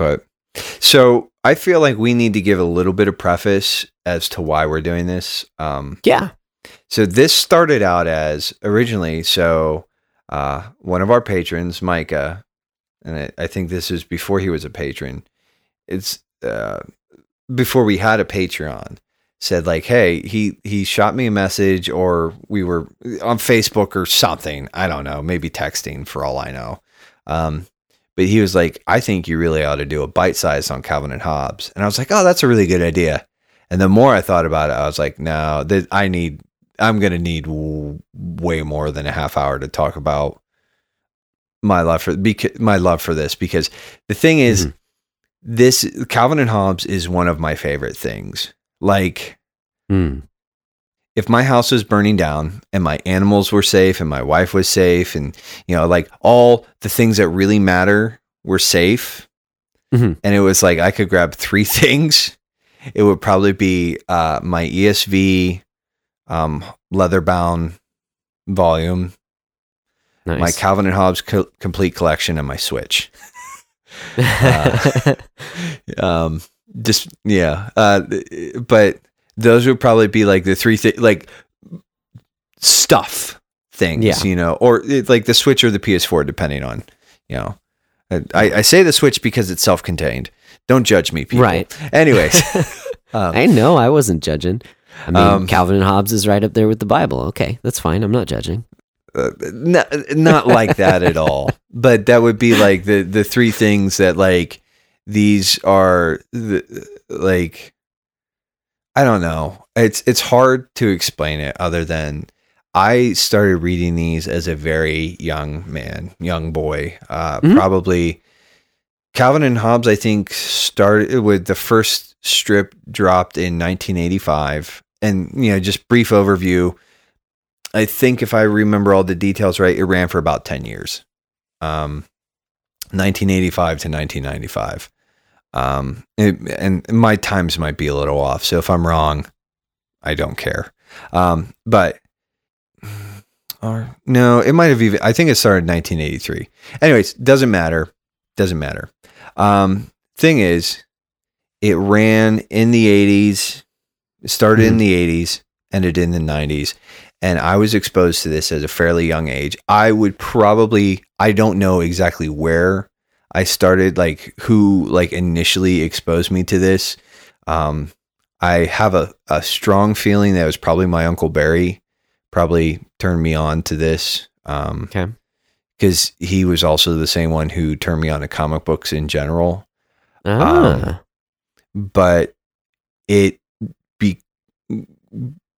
but so I feel like we need to give a little bit of preface as to why we're doing this. Um, Yeah. so this started out as originally so uh, one of our patrons, Micah, and I, I think this is before he was a patron. It's uh, before we had a Patreon. Said like, hey, he he shot me a message, or we were on Facebook or something. I don't know, maybe texting for all I know. Um, but he was like, I think you really ought to do a bite size on Calvin and Hobbes, and I was like, oh, that's a really good idea. And the more I thought about it, I was like, no, that I need I'm going to need w- way more than a half hour to talk about my love for beca- my love for this because the thing is Mhm. this Calvin and Hobbes is one of my favorite things. Like Mm. If my house was burning down and my animals were safe and my wife was safe and you know like all the things that really matter were safe Mhm. and it was like I could grab three things it would probably be uh, my ESV um, leather bound volume Nice. my Calvin and Hobbes co- complete collection and my Switch uh, um just yeah uh but those would probably be like the three thi- like stuff things Yeah. you know or it, like the switch or the ps4 depending on you know I, I say the switch because it's self-contained don't judge me people Right. anyways um, I know. I wasn't judging. I mean, Um, Calvin and Hobbes is right up there with the Bible. Okay, that's fine. I'm not judging. uh, not, not like that at all but that would be like the the three things that like these are the, like i don't know it's it's hard to explain it other than i started reading these as a very young man young boy uh Mhm. probably calvin and hobbes i think started with the first strip dropped in 1985 and you know just brief overview I think if I remember all the details right, it ran for about 10 years. Um, 1985 to 1995. Um, it- and my times might be a little off. So if I'm wrong, I don't care. Um, but, or no, it might have even, I think it started in 1983. Anyways, doesn't matter. Doesn't matter. Um, thing is, it ran in the 80s, it started in Mhm. the 80s, ended in the 90s and I was exposed to this at a fairly young age. I would probably I don't know exactly where I started, like who like initially exposed me to this. Um, I have a, a strong feeling that it was probably my uncle Barry probably turned me on to this. Um, Okay. because he was also the same one who turned me on to comic books in general Ah, but it be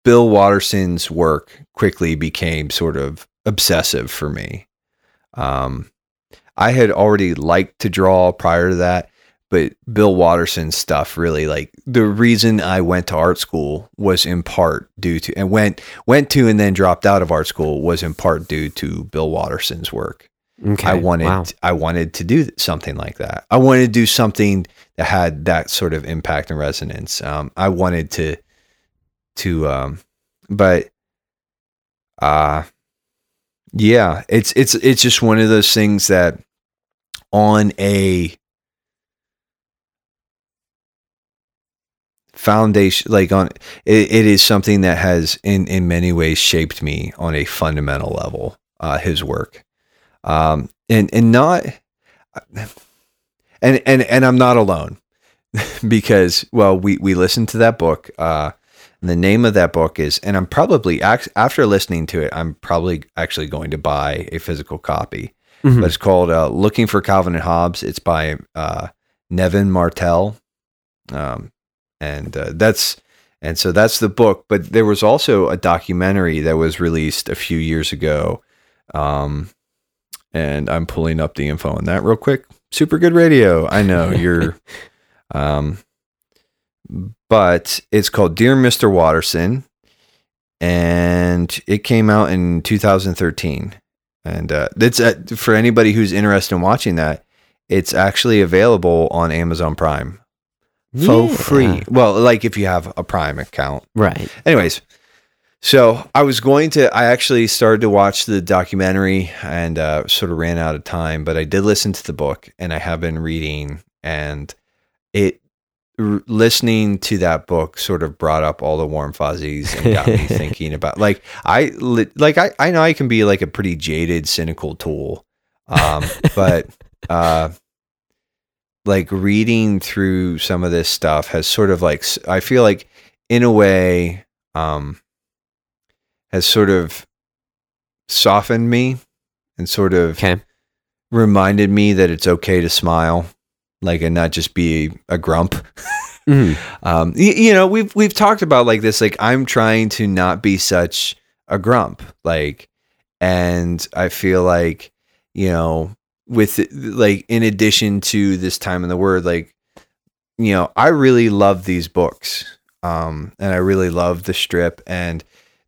Bill Watterson's work quickly became sort of obsessive for me. Um, I had already liked to draw prior to that, but Bill Watterson's stuff really like the reason I went to art school was in part due to and went went to and then dropped out of art school was in part due to Bill Watterson's work. okay. I wanted Wow. I wanted to do something like that. I wanted to do something that had that sort of impact and resonance. Um, I wanted to to um, but uh yeah, it's it's it's just one of those things that on a foundation like on it, it is something that has in in many ways shaped me on a fundamental level uh his work. Um and and not and and and I'm not alone because well we we listened to that book uh and the name of that book is and I'm probably after listening to it I'm probably actually going to buy a physical copy Mhm. but it's called uh, Looking for Calvin and Hobbes. It's by uh, Nevin Martell, um, and uh, that's and so that's the book. But there was also a documentary that was released a few years ago, um, and I'm pulling up the info on that real quick. Super good radio. I know you're, um, but it's called Dear Mister Watterson, and it came out in 2013 and uh, it's uh, for anybody who's interested in watching that. It's actually available on Amazon Prime for Yeah. free. Well, like if you have a Prime account. Right. Anyways, so I was going to. I actually started to watch the documentary and uh, sort of ran out of time, but I did listen to the book, and I have been reading and it r- listening to that book sort of brought up all the warm fuzzies and got me thinking about like I like I I know I can be like a pretty jaded cynical tool um but uh like reading through some of this stuff has sort of like I feel like in a way um has sort of softened me and sort of Okay. reminded me that it's okay to smile like and not just be a grump Mhm. um y- you know we've we've talked about like this like i'm trying to not be such a grump like and i feel like you know with like in addition to this time in the word like you know i really love these books um and i really love the strip and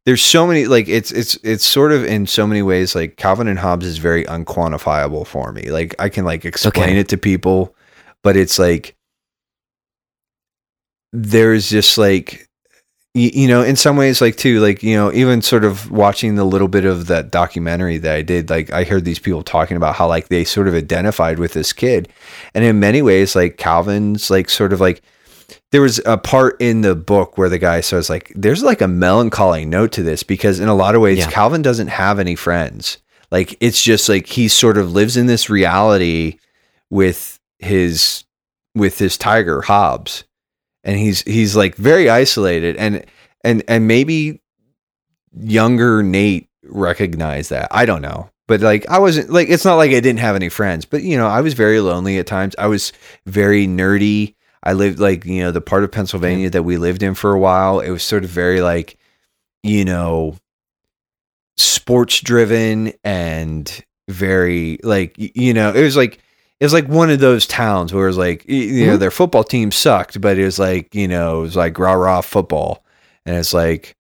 there's so many like it's it's it's sort of in so many ways like calvin and hobbes is very unquantifiable for me like i can like explain Okay. it to people but it's like there's just like you, you know in some ways like too like you know even sort of watching the little bit of that documentary that i did like i heard these people talking about how like they sort of identified with this kid and in many ways like calvin's like sort of like there was a part in the book where the guy says like there's like a melancholy note to this because in a lot of ways Yeah. calvin doesn't have any friends like it's just like he sort of lives in this reality with his with his tiger Hobbes, and he's he's like very isolated. And and and maybe younger nate recognized that. I don't know. But like i wasn't like it's not like i didn't have any friends. But you know i was very lonely at times. I was very nerdy. I lived like you know the part of pennsylvania that we lived in for a while. It was sort of very like you know sports driven and very like you know it was like it was like one of those towns where it was like you know Mhm. their football team sucked but it was like you know it was like rah rah football. And it's like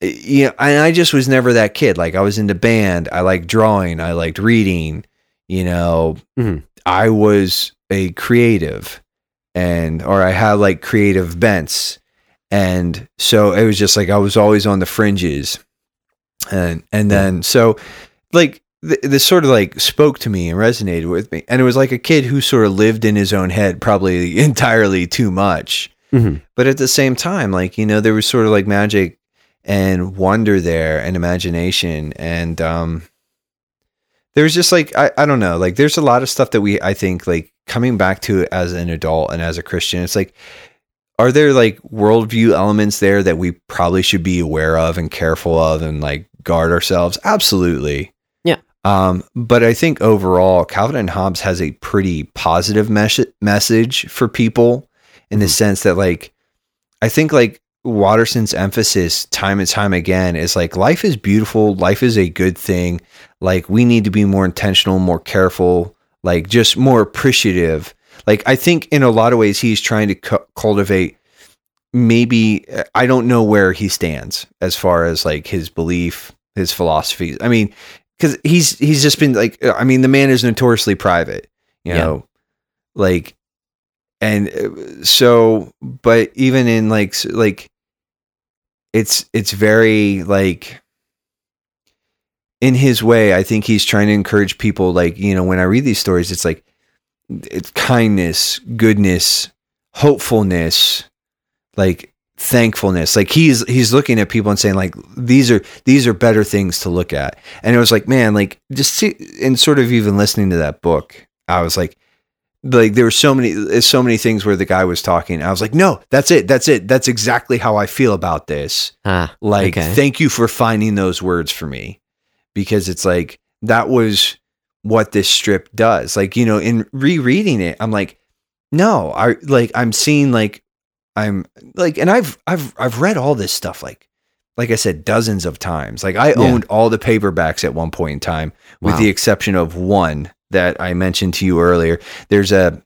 you know and i just was never that kid. Like i was into band. I liked drawing. I liked reading. You know Mhm. i was a creative and or i had like creative bents. And so it was just like i was always on the fringes. And and then so like th- this sort of like spoke to me and resonated with me. And it was like a kid who sort of lived in his own head probably entirely too much. Mhm. but at the same time like you know there was sort of like magic and wonder there and imagination. And um there was just like I, I don't know. Like there's a lot of stuff that we i think like coming back to it as an adult and as a christian it's like are there like worldview elements there that we probably should be aware of and careful of and like guard ourselves? Absolutely. Um but i think overall calvin and hobbes has a pretty positive mes- message for people in the Mhm. sense that like i think like Watterson's emphasis time and time again is like life is beautiful, life is a good thing. Like we need to be more intentional, more careful, like just more appreciative. Like I think in a lot of ways he's trying to cu- cultivate maybe I don't know where he stands as far as like his belief, his philosophy. I mean, cuz he's he's just been like I mean the man is notoriously private, you Yeah. know. Like and uh, so but even in like like it's it's very like in his way i think he's trying to encourage people like you know when i read these stories it's like it's kindness goodness hopefulness like thankfulness. Like he's he's looking at people and saying like these are these are better things to look at. And it was like man like just see and sort of even listening to that book i was like like there were so many so many things where the guy was talking. I was like no that's it that's it. That's exactly how i feel about this. Ah, like Okay. thank you for finding those words for me. Because it's like that was what this strip does. Like you know in rereading it i'm like no i like i'm seeing like i'm like and i've i've i've read all this stuff like like i said dozens of times like i Yeah. owned all the paperbacks at one point in time with Wow. the exception of one that i mentioned to you earlier there's a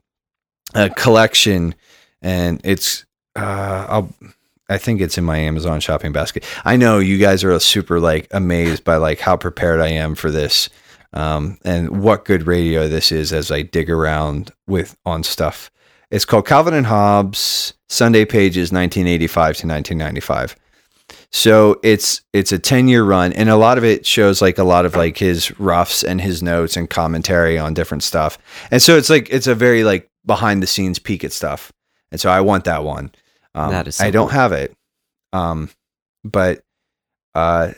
a collection and it's uh i'll I think it's in my Amazon shopping basket. I know you guys are super like amazed by like how prepared I am for this, um, and what good radio this is as I dig around with on stuff. It's called Calvin and Hobbes Sunday Pages 1985 to 1995. So it's it's a 10 year run and a lot of it shows like a lot of like his roughs and his notes and commentary on different stuff. And so it's like it's a very like behind the scenes peek at stuff. And so I want that one. Um, That is so I don't cool. have it. Um but uh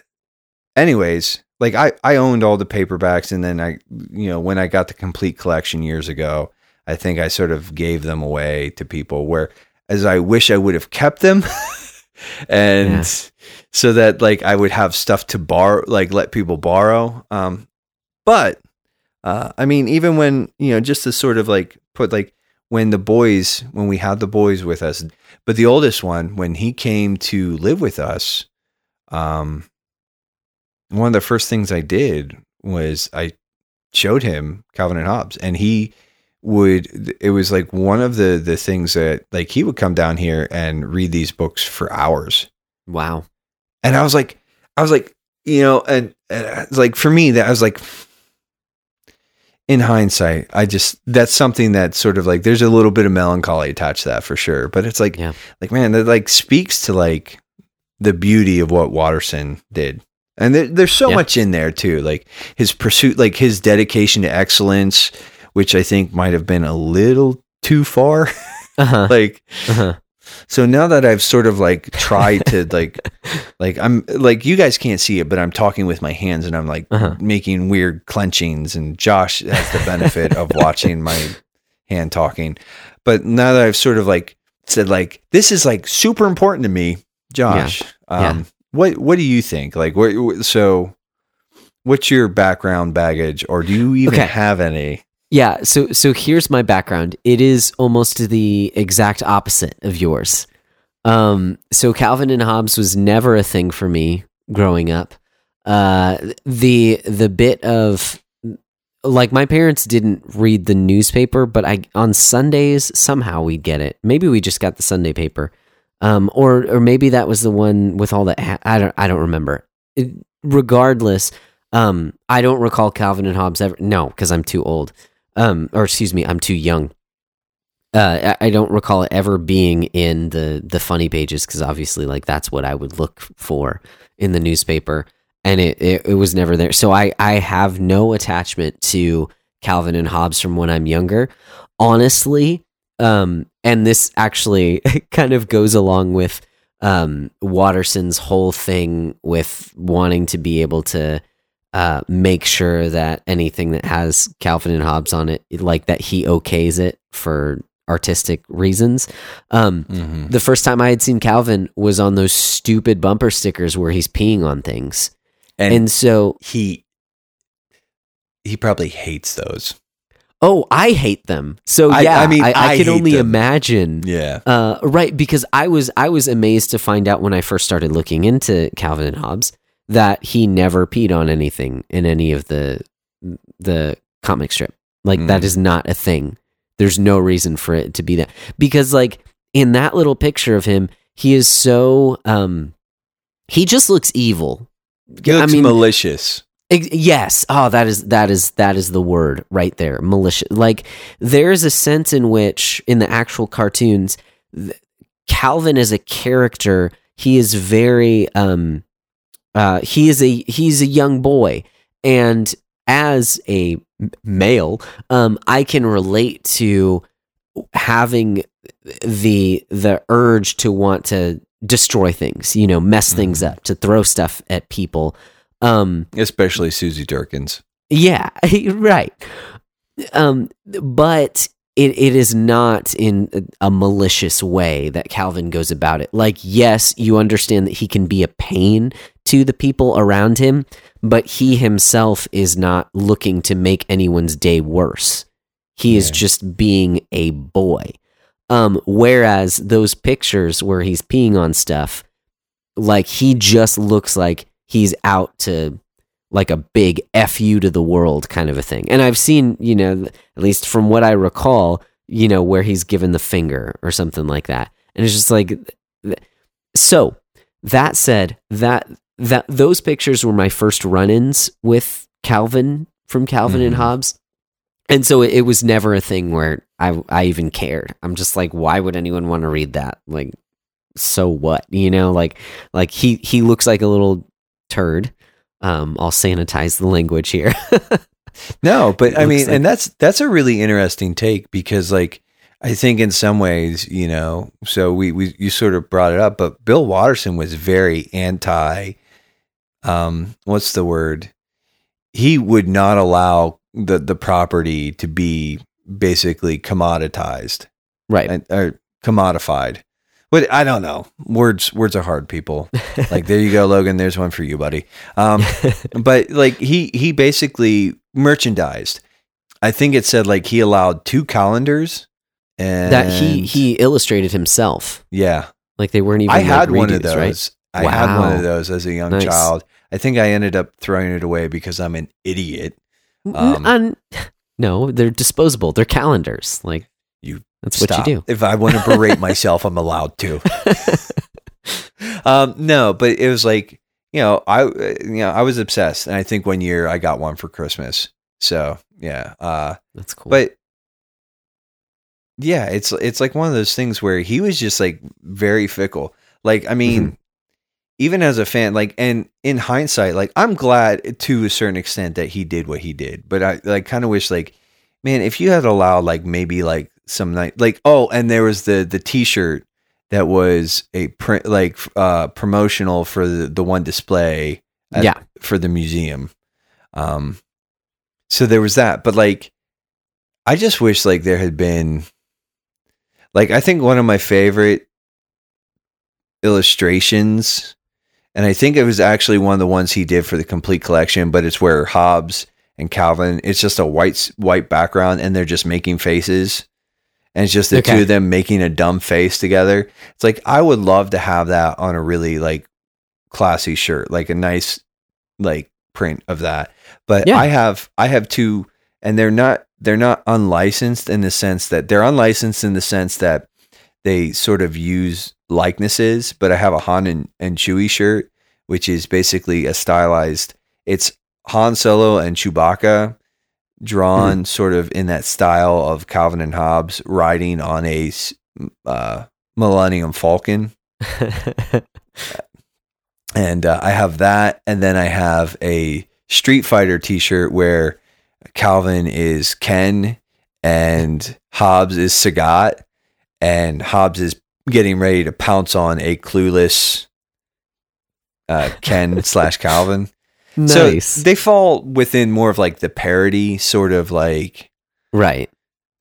anyways, like I I owned all the paperbacks and then I you know when I got the complete collection years ago, I think I sort of gave them away to people where as I wish I would have kept them and Yeah. so that like I would have stuff to borrow like let people borrow um but uh I mean even when you know just to sort of like put like when the boys when we had the boys with us but the oldest one when he came to live with us um one of the first things I did was I showed him Calvin and Hobbes and he would it was like one of the the things that like he would come down here and read these books for hours Wow. and I was like I was like you know and, and it's like for me that I was like in hindsight I just that's something that sort of like there's a little bit of melancholy attached to that for sure but it's like Yeah. like man that like speaks to like the beauty of what Watterson did and there, there's so Yeah. much in there too like his pursuit like his dedication to excellence which I think might have been a little too far Uh-huh. like uh-huh. so now that I've sort of like tried to like like I'm like you guys can't see it but I'm talking with my hands and I'm like Uh-huh. making weird clenchings and Josh has the benefit of watching my hand talking but now that I've sort of like said like this is like super important to me Josh Yeah. um what what do you think like what what- so what's your background baggage or do you even Okay. have any Yeah, so so here's my background. It is almost the exact opposite of yours. Um, so Calvin and Hobbes was never a thing for me growing up. Uh, the the bit of like my parents didn't read the newspaper, but I on Sundays somehow we'd get it. Maybe we just got the Sunday paper, um, or or maybe that was the one with all the I don't I don't remember. It, regardless, um, I don't recall Calvin and Hobbes ever. No, because I'm too old um, or excuse me, I'm too young. Uh, I, don't recall it ever being in the the funny pages because obviously, like that's what I would look for in the newspaper, and it, it it was never there. So I I have no attachment to Calvin and Hobbes from when I'm younger, honestly. Um, and this actually kind of goes along with um Watterson's whole thing with wanting to be able to uh, make sure that anything that has Calvin and Hobbes on it, like that he okays it for artistic reasons. Um, mm-hmm. the first time I had seen Calvin was on those stupid bumper stickers where he's peeing on things. and, And so, he he probably hates those oh, I hate them. So I- yeah, I mean, I, I, I can only them. imagine. yeah Uh, right, because I was I was amazed to find out when I first started looking into Calvin and Hobbes that he never peed on anything in any of the the comic strip. Like that Mm. is not a thing. There's no reason for it to be that because like in that little picture of him, he is so um he just looks evil. he I mean- malicious Ex- Yes. Oh, that is that is that is the word right there. Malicious. Like there is a sense in which in the actual cartoons, Calvin as a character, he is very um, uh, he is a he's a young boy, and as a male, um, I can relate to having the the urge to want to destroy things, you know, mess things Mhm. up, to throw stuff at people. Um, especially Susie Derkins yeah, right. Um, but it, it is not in a malicious way that Calvin goes about it. Like, yes, you understand that he can be a pain to the people around him, but he himself is not looking to make anyone's day worse. He is just being a boy. Um, whereas those pictures where he's peeing on stuff, like he just looks like he's out to like a big fu to the world kind of a thing. And I've seen, you know, at least from what I recall, you know, where he's given the finger or something like that. And it's just like so that said, that that those pictures were my first run-ins with Calvin from Calvin and Mhm. Hobbes. And so it, it was never a thing where I I even cared. I'm just like, why would anyone want to read that? Like, so what? You know, like like he he looks like a little turd. Um, I'll sanitize the language here. No, but I mean, like- and that's that's a really interesting take because, like, I think in some ways, you know, so we we you sort of brought it up, but Bill Watterson was very anti. Um, what's the word? He would not allow the the property to be basically commoditized right. and- or commodified. But I don't know. Words words are hard, people. Like there you go, Logan. There's one for you, buddy. Um, but like he he basically merchandised. I think it said like he allowed two calendars and that he he illustrated himself. yeah. Like they weren't even. I like, had one of those. right? I had one of those as a young Nice. child. I think I ended up throwing it away because I'm an idiot. N- Um, no, they're disposable. They're calendars. Like You that's what Stop. you do. If I want to berate myself, I'm allowed to. um, no, but it was like you know, I uh, you know, I was obsessed, and I think one year I got one for Christmas. So yeah, uh, That's cool. but yeah, it's it's like one of those things where he was just like very fickle. Like I mean, Mm-hmm. Even as a fan, like and in hindsight, like I'm glad to a certain extent that he did what he did, but I like kind of wish like man, if you had allowed like maybe like some night like oh, and there was the the T-shirt that was a print like uh promotional for the the one display at- yeah, for the museum. Um, so there was that, but like, I just wish like there had been, like, I think one of my favorite illustrations, and I think it was actually one of the ones he did for the complete collection, but it's where Hobbes and Calvin, it's just a white white background, and they're just making faces. And it's just the Okay. two of them making a dumb face together. It's like I would love to have that on a really like classy shirt, like a nice like print of that. But Yeah. I have I have two and they're not they're not unlicensed in the sense that they're unlicensed in the sense that they sort of use likenesses, but I have a Han and, and Chewie shirt, which is basically a stylized it's Han Solo and Chewbacca drawn sort of in that style of Calvin and Hobbes riding on a uh, Millennium Falcon. And uh, I have that, and then I have a Street Fighter T-shirt where Calvin is Ken and Hobbes is Sagat, and Hobbes is getting ready to pounce on a clueless uh, Ken slash Calvin. nice. So they fall within more of like the parody sort of like right.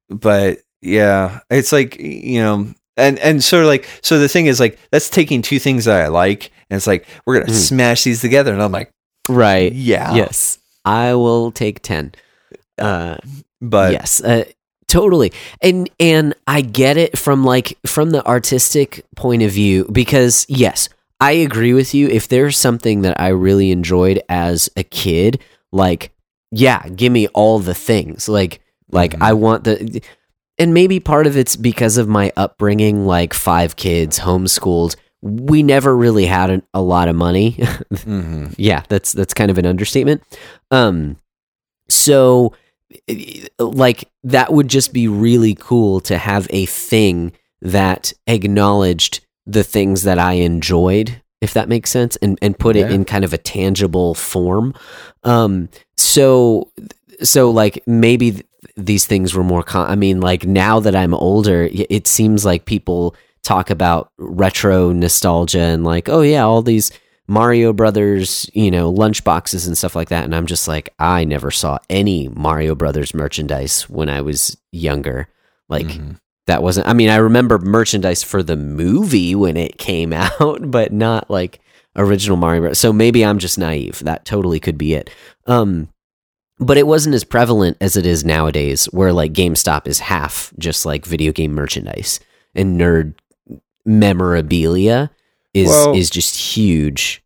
but yeah, it's like you know, and and sort of like so the thing is like that's taking two things that I like, and it's like we're gonna Mhm. smash these together, and I'm like, Right. yeah, Yes. I will take 10. Uh, but yes. Uh, totally. And and I get it from like from the artistic point of view because yes, I agree with you if there's something that I really enjoyed as a kid, like yeah, give me all the things. Like like Mhm. I want the and maybe part of it's because of my upbringing like five kids homeschooled. We never really had a, a lot of money. mhm. yeah that's that's kind of an understatement um so like that would just be really cool to have a thing that acknowledged the things that i enjoyed if that makes sense and and put it in kind of a tangible form. Um so so like maybe th- these things were more con- i mean like now that i'm older it seems like people talk about retro nostalgia and like oh yeah all these Mario Brothers, you know, lunch boxes and stuff like that. And I'm just like, I never saw any Mario Brothers merchandise when I was younger. Like, Mhm. that wasn't, I mean, I remember merchandise for the movie when it came out, but not like original Mario Bros. So maybe I'm just naive. That totally could be it. Um, but it wasn't as prevalent as it is nowadays, where like GameStop is half just like video game merchandise and nerd memorabilia is Well- is just huge.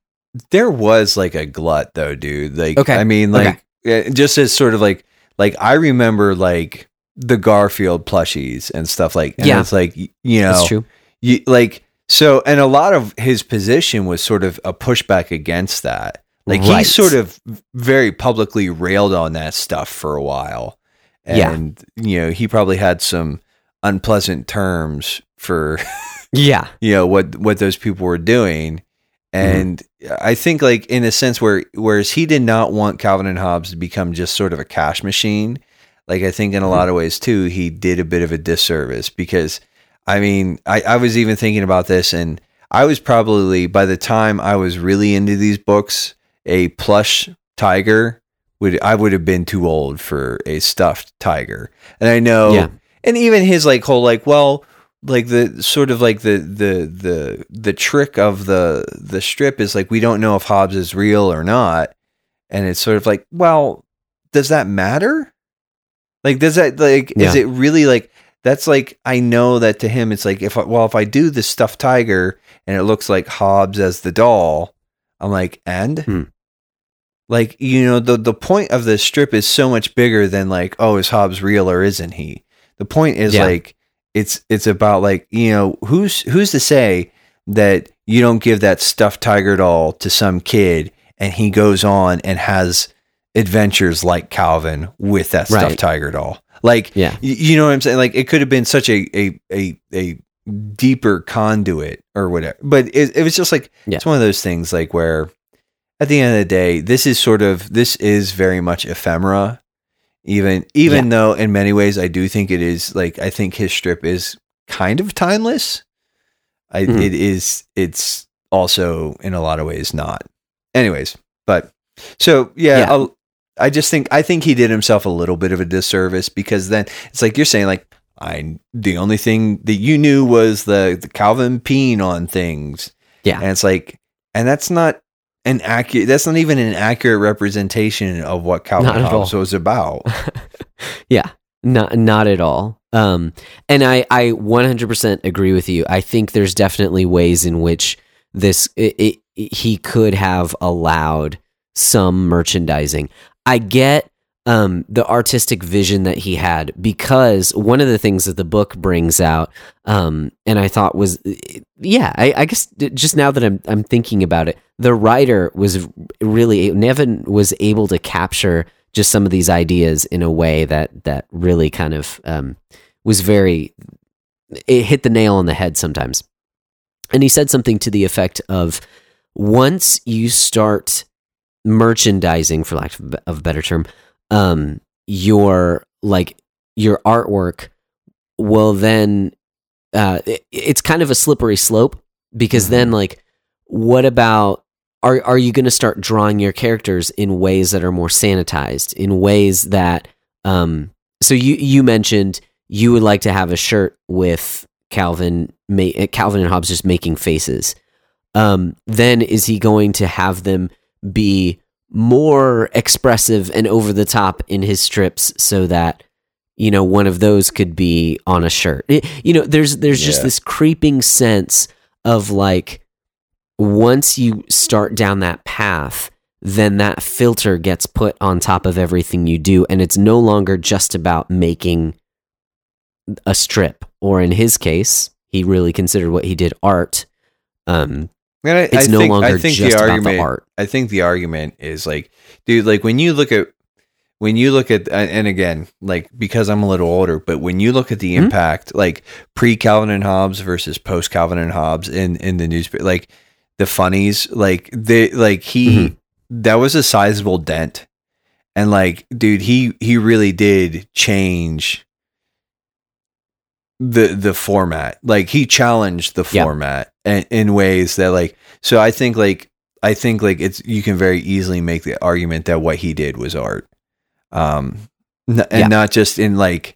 there was like a glut though, dude. Like, Okay. I mean, like yeah, just as sort of like like I remember like the Garfield plushies and stuff like, and Yeah. it's like you know, That's true. you like so and a lot of his position was sort of a pushback against that like he sort of very publicly railed on that stuff for a while Yeah. and you know he probably had some unpleasant terms for Yeah. you know what what those people were doing mm-hmm. and i think like in a sense where whereas he did not want calvin and hobbes to become just sort of a cash machine like i think in a mm-hmm. lot of ways too he did a bit of a disservice because i mean i, I was even thinking about this and i was probably by the time i was really into these books a plush tiger would i would have been too old for a stuffed tiger and i know Yeah. and even his like whole like well like the sort of like the the the the trick of the the strip is like we don't know if Hobbes is real or not, and it's sort of like, well, does that matter? Like, does that like is it really like that's like I know that to him it's like if I, well if I do the stuffed tiger and it looks like Hobbes as the doll, I'm like and. Hmm. Like you know the the point of the strip is so much bigger than like oh is Hobbes real or isn't he? The point is Yeah. like it's it's about like you know who's who's to say that you don't give that stuffed tiger doll to some kid and he goes on and has adventures like Calvin with that stuffed Right. tiger doll. Like Yeah. y- you know what I'm saying? Like it could have been such a a a, a deeper conduit or whatever. But it, it was just like Yeah. it's one of those things like where at the end of the day, this is sort of this is very much ephemera. Even even though in many ways I do think it is like I think his strip is kind of timeless. I Mhm. it is it's also in a lot of ways not. Anyways, but so yeah, Yeah. I just think I think he did himself a little bit of a disservice because then it's like you're saying like I the only thing that you knew was the, the Calvin peeing on things. Yeah. And it's like and that's not an accurate that's not even an accurate representation of what Calvin Hobbes was about. yeah. Not not at all. Um and I I 100% agree with you. I think there's definitely ways in which this it, it, he could have allowed some merchandising. I get um, the artistic vision that he had because one of the things that the book brings out, um, and I thought was, yeah, I, I guess just now that I'm I'm thinking about it, the writer was really Nevin was able to capture just some of these ideas in a way that that really kind of um, was very it hit the nail on the head sometimes. And he said something to the effect of once you start merchandising for lack of a better term um your like your artwork will then uh it- it's kind of a slippery slope because then like what about are are you going to start drawing your characters in ways that are more sanitized in ways that um so you you mentioned you would like to have a shirt with Calvin ma- uh, Calvin and Hobbes just making faces. Um then is he going to have them be more expressive and over the top in his strips so that you know one of those could be on a shirt? It- you know there's there's just this creeping sense of like once you start down that path then that filter gets put on top of everything you do and it's no longer just about making a strip or in his case he really considered what he did art um And I, it's I no think, longer I think just the about argument, the art I think the argument is like, dude, like when you look at, when you look at, and again, like because I'm a little older, but when you look at the Mhm. impact, like pre Calvin and Hobbes versus post Calvin and Hobbes in in the newspaper, like the funnies, like they, like he, Mhm. that was a sizable dent, and like, dude, he he really did change the the format. Like he challenged the format in, in ways that like so I think like I think like it's you can very easily make the argument that what he did was art. Um n- and Yeah. not just in like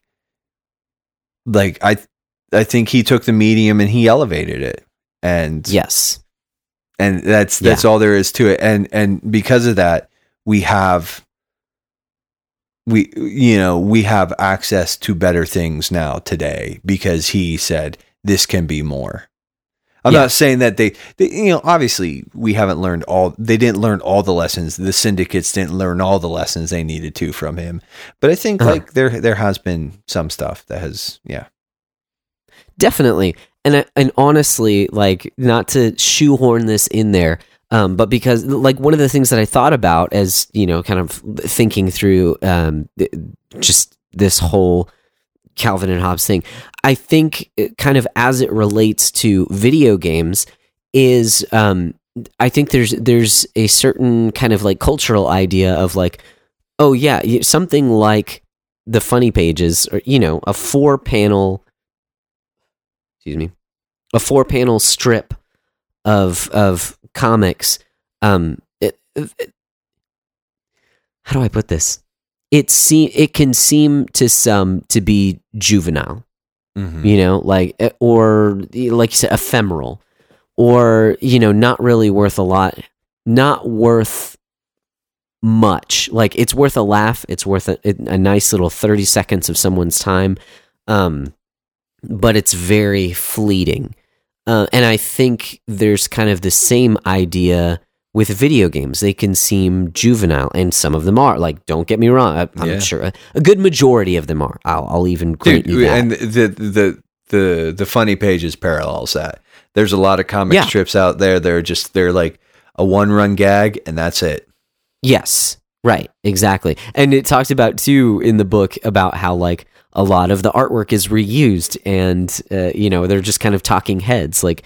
like I I think he took the medium and he elevated it. And yes and that's that's all there is to it. And and because of that we have we you know we have access to better things now today because he said this can be more. I'm Yeah. not saying that they, they you know obviously we haven't learned all they didn't learn all the lessons. The syndicates didn't learn all the lessons they needed to from him. But i think Uh-huh. like there there has been some stuff that has yeah. Definitely and and honestly like not to shoehorn this in there um, but because like one of the things that i thought about as you know kind of thinking through um, just this whole Calvin and Hobbes thing. I think, kind of as it relates to video games, is um, I think there's there's a certain kind of like cultural idea of like, oh yeah, something like the funny pages, or you know, a four panel, excuse me, a four panel strip of of comics. Um, it, it- how do I put this? It seem it can seem to some to be juvenile Mhm. you know like eh, or like you said ephemeral or you know not really worth a lot not worth much like it's worth a laugh it's worth a, a nice little 30 seconds of someone's time um but it's very fleeting uh, and i think there's kind of the same idea with video games they can seem juvenile and some of them are like don't get me wrong I, i'm Yeah. sure a, a good majority of them are i'll, I'll even grant Dude, you that and the the the the funny pages parallels that. There's a lot of comic Yeah. strips out there. They're just they're like a one run gag, and that's it. Yes, right, exactly. And it talks about too in the book about how like a lot of the artwork is reused, and uh, you know they're just kind of talking heads. Like,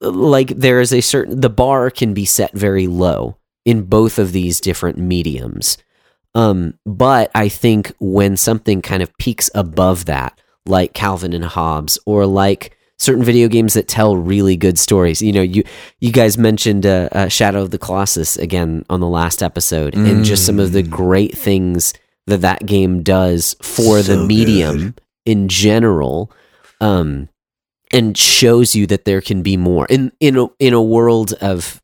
like there is a certain the bar can be set very low in both of these different mediums. Um, but I think when something kind of peaks above that, like Calvin and Hobbes, or like certain video games that tell really good stories, you know, you you guys mentioned uh, uh, Shadow of the Colossus again on the last episode, and just some of the great things that that game does for the medium good. in general. Um, and shows you that there can be more in in a, in a world of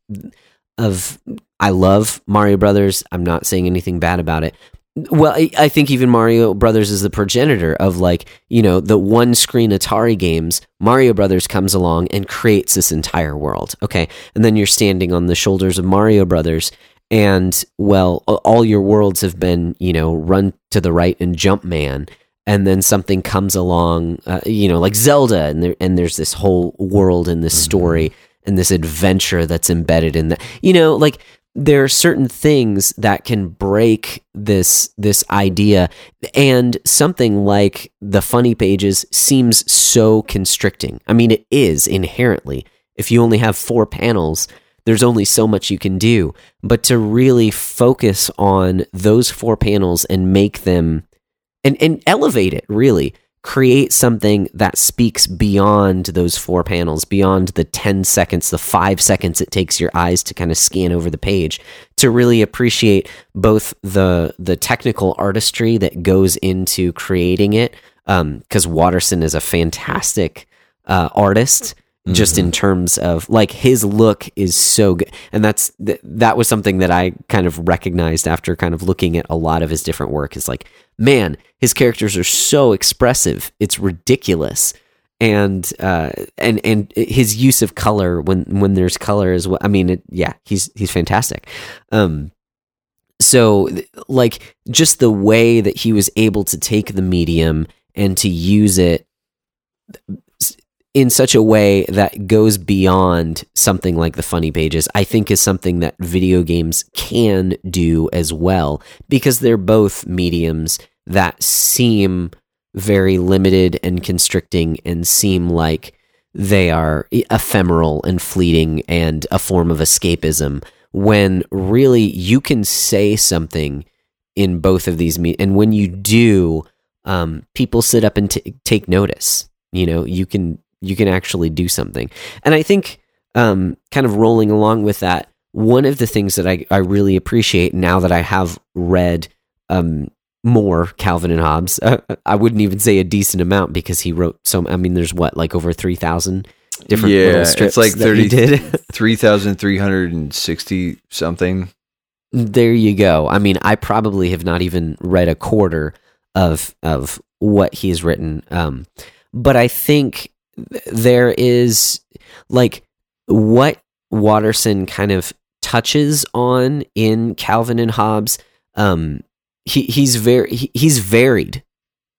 of I love Mario Brothers. I'm not saying anything bad about it. Well, I, I think even Mario Brothers is the progenitor of like you know the one screen Atari games. Mario Brothers comes along and creates this entire world. Okay, and then you're standing on the shoulders of Mario Brothers, and well, all your worlds have been you know run to the right and jump man. and then something comes along, uh, you know, like Zelda, and there and there's this whole world and this story and this adventure that's embedded in that. You know, like there are certain things that can break this this idea and something like the funny pages seems so constricting i mean it is inherently if you only have four panels there's only so much you can do. But to really focus on those four panels and make them and and elevate it really. Create something that speaks beyond those four panels beyond the 10 seconds the 5 seconds it takes your eyes to kind of scan over the page. To really appreciate both the the technical artistry that goes into creating it because Watterson is a fantastic uh, artist just in terms of like his look is so good and that's th- that was something that I kind of recognized after kind of looking at a lot of his different work is like man his characters are so expressive. It's ridiculous. And uh and and his use of color when when there's color as well I mean it, yeah he's he's fantastic. Um so like just the way that he was able to take the medium and to use it in such a way that goes beyond something like the funny pages i think is something that video games can do as well because they're both mediums that seem very limited and constricting and seem like they are ephemeral and fleeting and a form of escapism when really you can say something in both of these me- and when you do um, people sit up and t- take notice. You know you can you can actually do something and i think um, kind of rolling along with that one of the things that i, I really appreciate now that i have read um, more calvin and hobbes uh, i wouldn't even say a decent amount because he wrote so i mean there's what like over 3000 different Yeah, it's like that he 30 did Three thousand three hundred and sixty something. There you go. I mean, I probably have not even read a quarter of of what he's written. Um, but I think th- there is like what Watterson kind of touches on in Calvin and Hobbes. Um, he he's very he, he's varied.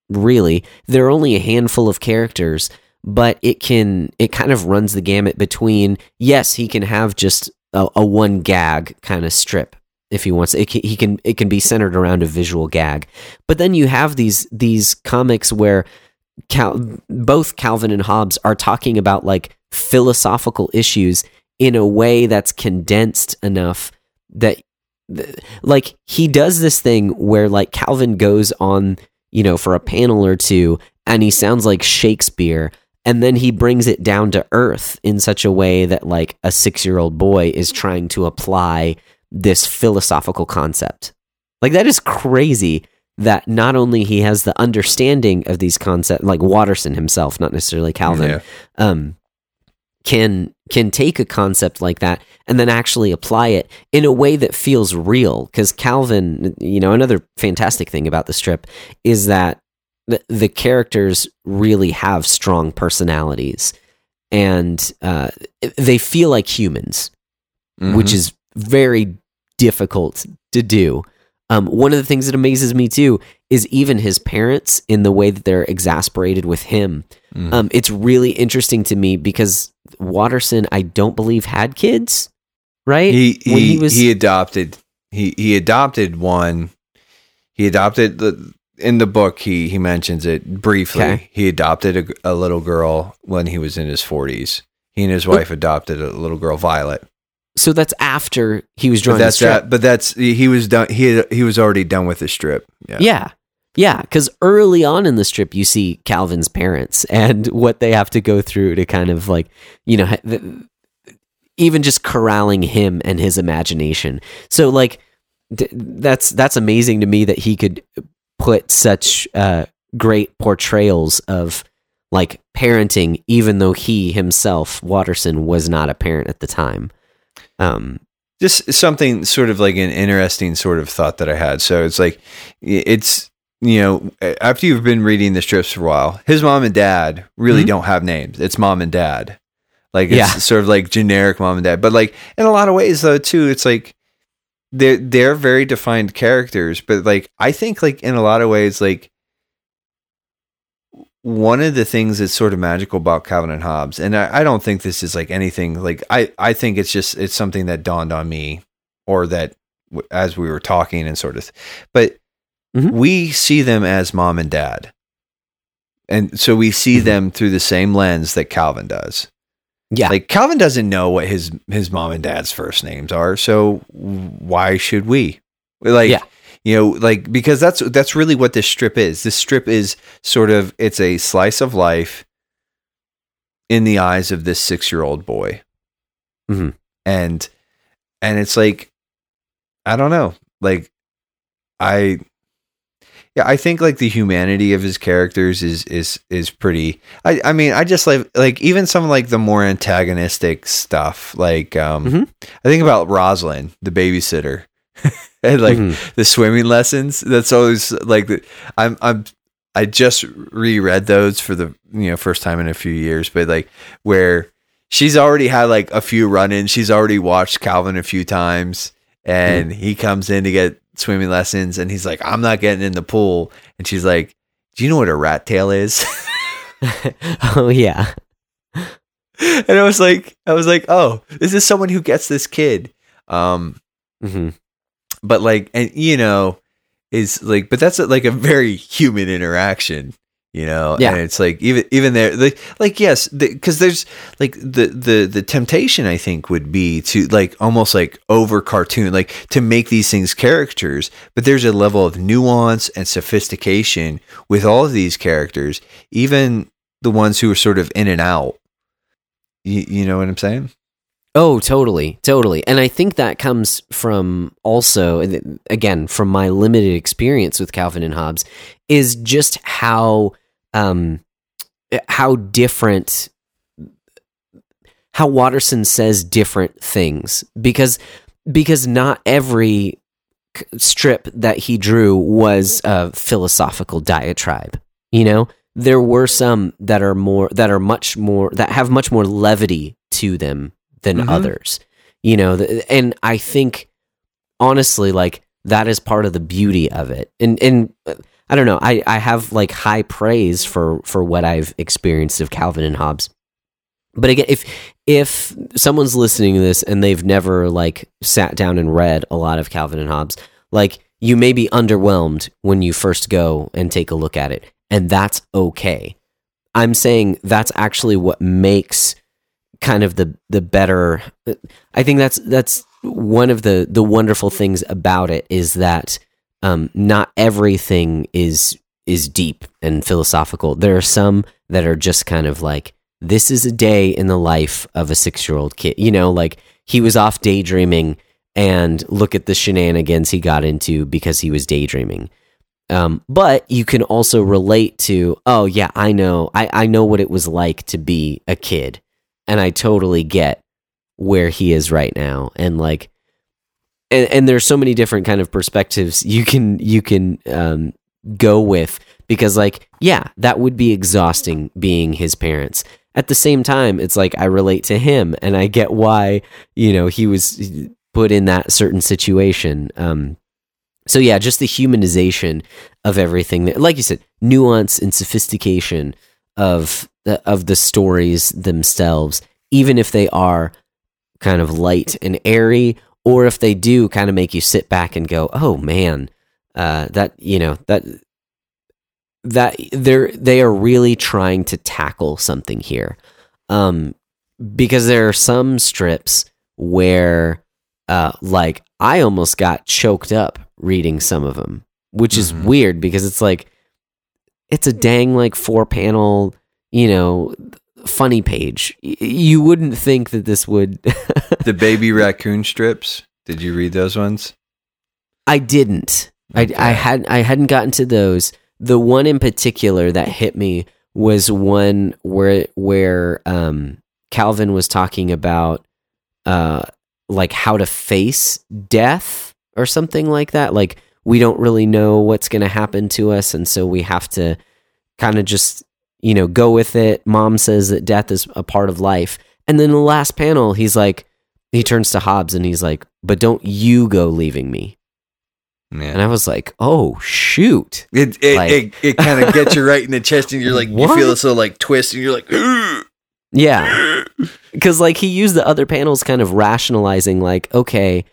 Really, there are only a handful of characters, but it can it kind of runs the gamut between yes, he can have just a, a one gag kind of strip if he wants. It can, he can it can be centered around a visual gag, but then you have these these comics where Cal- both Calvin and Hobbes are talking about like philosophical issues in a way that's condensed enough that like he does this thing where like Calvin goes on, you know, for a panel or two and he sounds like Shakespeare and then he brings it down to earth in such a way that like a 6-year-old boy is trying to apply this philosophical concept. Like that is crazy that not only he has the understanding of these concepts like Watterson himself, not necessarily Calvin, Yeah. um, can can take a concept like that and then actually apply it in a way that feels real. Because Calvin, you know, another fantastic thing about the strip is that the, the characters really have strong personalities and uh, they feel like humans which Mhm. is very difficult to do. Um, one of the things that amazes me too is even his parents in the way that they're exasperated with him. Mhm. Um, it's really interesting to me because Watterson, I don't believe, had kids, right? he he, he, he adopted he he adopted one he adopted the in the book he he mentions it briefly Okay. he adopted a, a little girl when he was in his 40s he and his wife adopted a little girl violet So that's after he was but drawing the that's strip. that but that's he was done he he was already done with the strip yeah Yeah. Yeah, because early on in the strip, you see Calvin's parents and what they have to go through to kind of like, you know, even just corralling him and his imagination. So, like, that's that's amazing to me that he could put such uh, great portrayals of like parenting, even though he himself, Watterson, was not a parent at the time. Um, just something sort of like an interesting sort of thought that I had. So it's like, it's, you know, after you've been reading the strips for a while, his mom and dad really Mhm. don't have names. It's mom and dad. Like, it's Yeah. sort of like generic mom and dad. But like, in a lot of ways, though, too, it's like, they're, they're very defined characters. But like, I think, like, in a lot of ways, like, one of the things that's sort of magical about Calvin and Hobbes, and I, I don't think this is like anything like I, I think it's just it's something that dawned on me, or that w- as we were talking and sort of, but Mhm. we see them as mom and dad, and so we see Mhm. them through the same lens that Calvin does. yeah. Like Calvin doesn't know what his his mom and dad's first names are, so why should we? Like, Yeah. You know, like because that's that's really what this strip is. This strip is sort of it's a slice of life in the eyes of this six year old boy, Mhm. and and it's like I don't know, like I. Yeah, I think like the humanity of his characters is is is pretty. I I mean, I just like like even some like the more antagonistic stuff. Like um, Mhm. I think about Rosalind, the babysitter, and like Mhm. the swimming lessons. That's always like the, I'm I'm I just reread those for the you know first time in a few years, but like where she's already had like a few run-ins. She's already watched Calvin a few times, and he comes in to get swimming lessons, and he's like, "I'm not getting in the pool," and she's like, "Do you know what a rat tail is?" oh yeah. and I was like, I was like, "Oh, this is someone who gets this kid." Um, hmm but like and you know is like but that's like a very human interaction you know? Yeah. and it's like even even there like like yes because there's like the the the temptation i think would be to like almost like over cartoon like to make these things characters but there's a level of nuance and sophistication with all of these characters even the ones who are sort of in and out. You, you know what i'm saying Oh, totally, totally. And I think that comes from also, again, from my limited experience with Calvin and Hobbes, is just how um, how different how Watterson says different things because because not every strip that he drew was a philosophical diatribe. You know, there were some that are more that are much more that have much more levity to them than Mhm. others. You know, th- and I think honestly, like that is part of the beauty of it. And and uh, I don't know, I I have like high praise for for what I've experienced of Calvin and Hobbes. But again, if if someone's listening to this and they've never like sat down and read a lot of Calvin and Hobbes, like you may be underwhelmed when you first go and take a look at it, and that's okay. I'm saying that's actually what makes kind of the the better I think that's that's one of the the wonderful things about it is that um, not everything is is deep and philosophical. There are some that are just kind of like this is a day in the life of a 6-year-old kid. You know, like he was off daydreaming and look at the shenanigans he got into because he was daydreaming. Um, but you can also relate to, oh yeah, I know, I, I know what it was like to be a kid, and I totally get where he is right now, and like, and, and there's so many different kind of perspectives you can you can um, go with because like, yeah, that would be exhausting being his parents. At the same time, it's like I relate to him, and I get why you know he was put in that certain situation. Um, so yeah, just the humanization of everything. Like you said, nuance and sophistication of the, of the stories themselves, even if they are kind of light and airy, or if they do kind of make you sit back and go, "Oh man, uh, that you know that that they're they are really trying to tackle something here." Um, because there are some strips where, uh, like I almost got choked up reading some of them, which is Mhm. weird because it's like it's a dang like four panel, you know, funny page. Y- You wouldn't think that this would. The baby raccoon strips. Did you read those ones? I didn't. I, I had I hadn't gotten to those. The one in particular that hit me was one where where um, Calvin was talking about uh, like how to face death or something like that. Like we don't really know what's going to happen to us, and so we have to kind of just you know go with it. Mom says that death is a part of life, and then the last panel, he's like, he turns to Hobbes and he's like, "But don't you go leaving me." Yeah. And I was like, "Oh shoot!" It it, Like- it, it kind of gets you right in the chest, and you're like, what? you feel this little like twist, and you're like, "Ugh." Yeah, because like he used the other panels, kind of rationalizing, like, okay,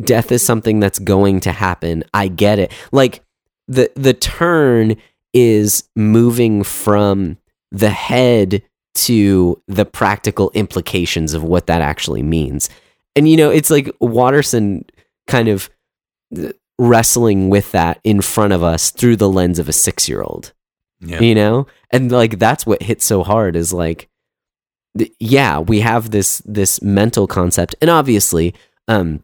death is something that's going to happen. I get it. Like the the turn is moving from the head to the practical implications of what that actually means. And you know, it's like Watterson kind of uh, wrestling with that in front of us through the lens of a 6-year-old yeah, you know and like that's what hits so hard is like yeah we have this this mental concept and obviously um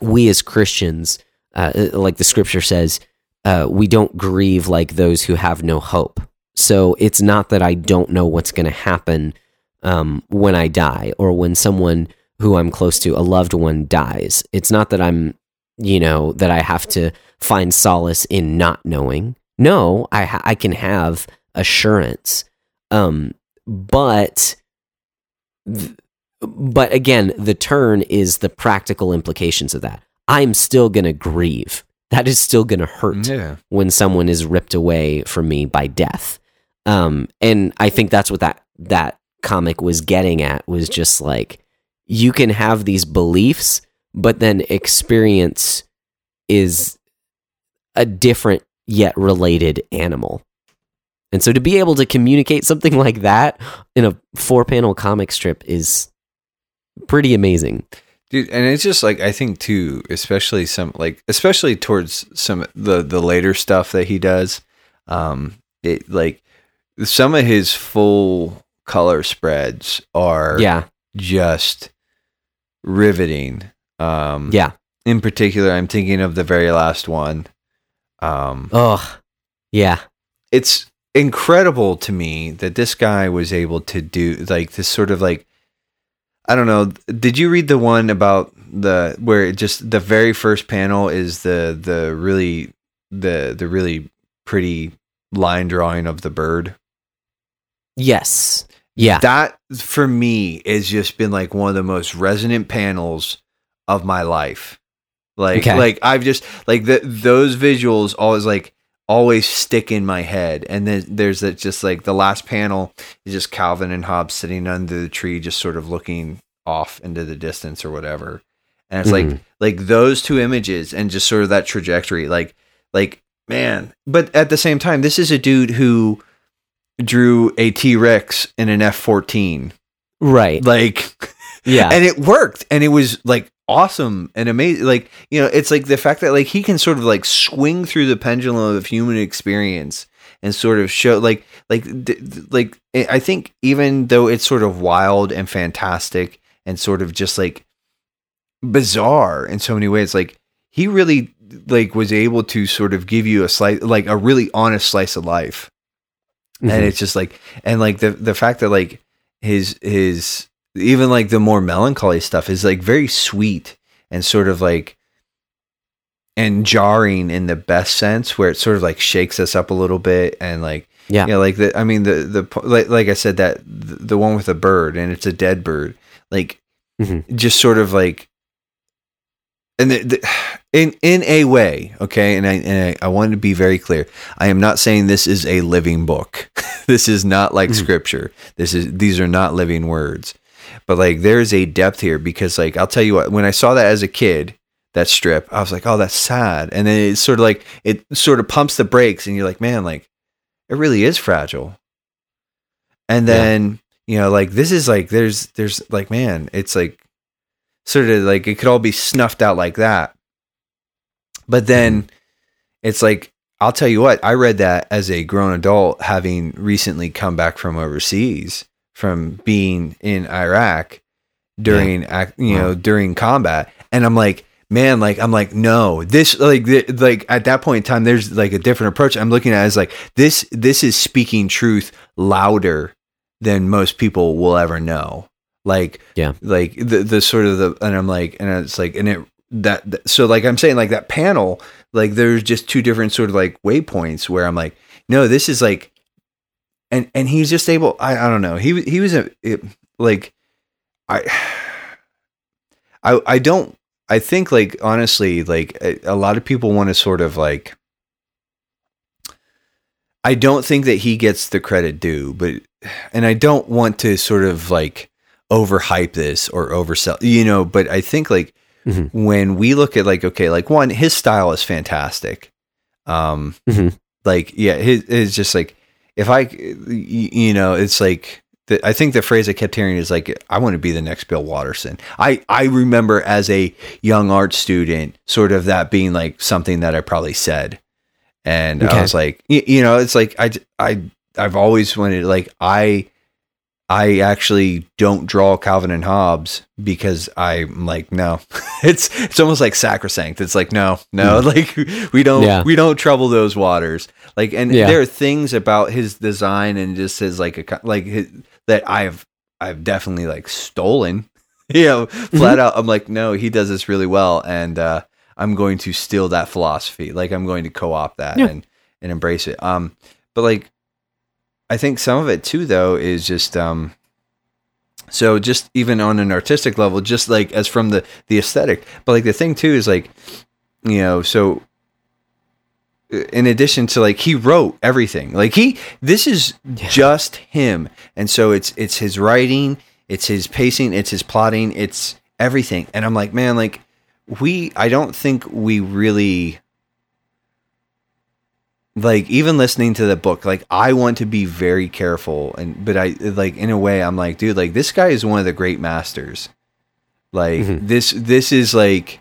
we as christians uh, uh, like the scripture says uh, we don't grieve like those who have no hope. So it's not that i don't know what's going to happen um, when i die or when someone who i'm close to a loved one dies. It's not that i'm you know that i have to find solace in not knowing. No i ha- i can have assurance. Um but th- but again the turn is the practical implications of that. I'm still going to grieve. That is still going to hurt yeah, when someone is ripped away from me by death. Um and i think that's what that that comic was getting at was just like you can have these beliefs but then experience is a different yet related animal. And so to be able to communicate something like that in a four panel comic strip is pretty amazing dude. And it's just like I think too, especially some like especially towards some the the later stuff that he does. Um, it like some of his full color spreads are yeah just riveting. Um, yeah in particular, I'm thinking of the very last one. Um, oh yeah it's incredible to me that this guy was able to do like this sort of like I don't know. Did you read the one about the where it just the very first panel is the the really the the really pretty line drawing of the bird? yes yeah That for me has just been like one of the most resonant panels of my life. Like Okay. like I've just like the, those visuals always like always stick in my head. And then there's that just like the last panel is just Calvin and Hobbes sitting under the tree, just sort of looking off into the distance or whatever. And it's like Mhm. like those two images and just sort of that trajectory, like like man. But at the same time, this is a dude who drew a T-Rex in an F14. Right. Like yeah. and it worked and it was like awesome and amazing like you know it's like the fact that like he can sort of like swing through the pendulum of human experience and sort of show like like like i think even though it's sort of wild and fantastic and sort of just like bizarre in so many ways like he really like was able to sort of give you a slice like a really honest slice of life and Mhm. it's just like and like the the fact that like his his even like the more melancholy stuff is like very sweet and sort of like and jarring in the best sense where it sort of like shakes us up a little bit and like Yeah. you know, like the i mean the the like, like i said that the, the one with a bird and it's a dead bird like Mhm. just sort of like and the, the, in in a way okay and I, and I i wanted to be very clear i am not saying this is a living book this is not like Mhm. scripture this is these are not living words but like there's a depth here because like i'll tell you what when i saw that as a kid that strip i was like oh that's sad. And then it's sort of like it sort of pumps the brakes and you're like man like it really is fragile. And Yeah. then you know like this is like there's there's like man it's like sort of like it could all be snuffed out like that. But then mm-hmm. it's like i'll tell you what i read that as a grown adult having recently come back from overseas from being in iraq during ac you know during combat. And i'm like man like i'm like no this like th- like at that point in time there's like a different approach. I'm looking at it as like this this is speaking truth louder than most people will ever know. Like Yeah. like the the sort of the and i'm like and it's like and it that, that so like i'm saying like that panel like there's just two different sort of like waypoints where i'm like no this is like and and he's just able i, I don't know he he was a it, like i i i don't i think like honestly like a, a lot of people want to sort of like i don't think that he gets the credit due but and i don't want to sort of like overhype this or oversell you know but i think like Mhm. when we look at like okay like one his style is fantastic um Mhm. like yeah his is just like if I, you know it's like the, i think the phrase i kept hearing is like i want to be the next bill watterson i i remember as a young art student sort of that being like something that i probably said and Okay. i was like you, you know it's like I, I, I've always wanted like i I actually don't draw Calvin and Hobbes because I'm like, no, it's it's almost like sacrosanct. It's like, no, no, like we don't Yeah. we don't trouble those waters. Like, and Yeah. there are things about his design and just his like a like his, that I've I've definitely like stolen. You know, flat out. I'm like, no, he does this really well, and uh, I'm going to steal that philosophy. Like, I'm going to co-opt that Yeah. and and embrace it. Um, but like I think some of it too, though, is just um. So just even on an artistic level, just like as from the the aesthetic, but like the thing too is like, you know, so uh, in addition to like he wrote everything, like he this is Yeah. just him, and so it's it's his writing, it's his pacing, it's his plotting, it's everything, and I'm like, man, like we, I don't think we really like even listening to the book like i want to be very careful and but i like in a way i'm like dude like this guy is one of the great masters like Mhm. this this is like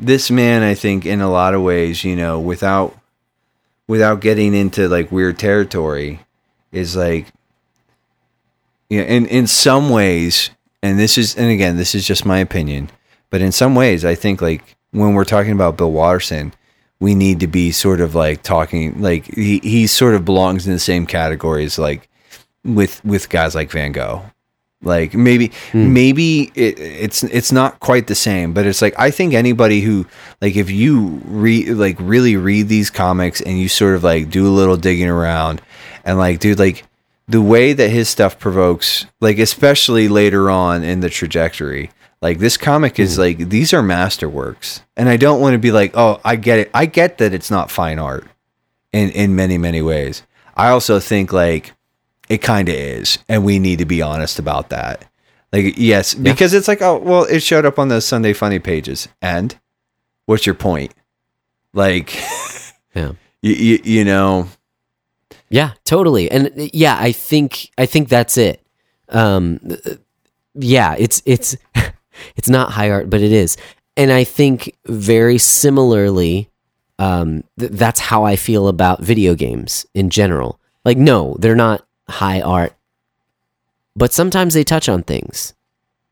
this man i think in a lot of ways you know without without getting into like weird territory is like you know, in in some ways and this is and again this is just my opinion but in some ways i think like when we're talking about bill watterson we need to be sort of like talking like he, he sort of belongs in the same categories like with with guys like Van Gogh. Like maybe Hmm. maybe it, it's it's not quite the same, but it's like I think anybody who like if you read like really read these comics and you sort of like do a little digging around and like dude like the way that his stuff provokes like especially later on in the trajectory like this comic is like these are masterworks. And i don't want to be like oh i get it. I get that it's not fine art in in many many ways. I also think like it kind of is and we need to be honest about that. Like yes because it's like oh well it showed up on the sunday funny pages. And what's your point? Like Yeah. you, you, you know? Yeah, totally. And yeah, I think I think that's it. Um yeah, it's it's it's not high art, but it is. And I think very similarly um th- that's how I feel about video games in general. Like no, they're not high art. But sometimes they touch on things.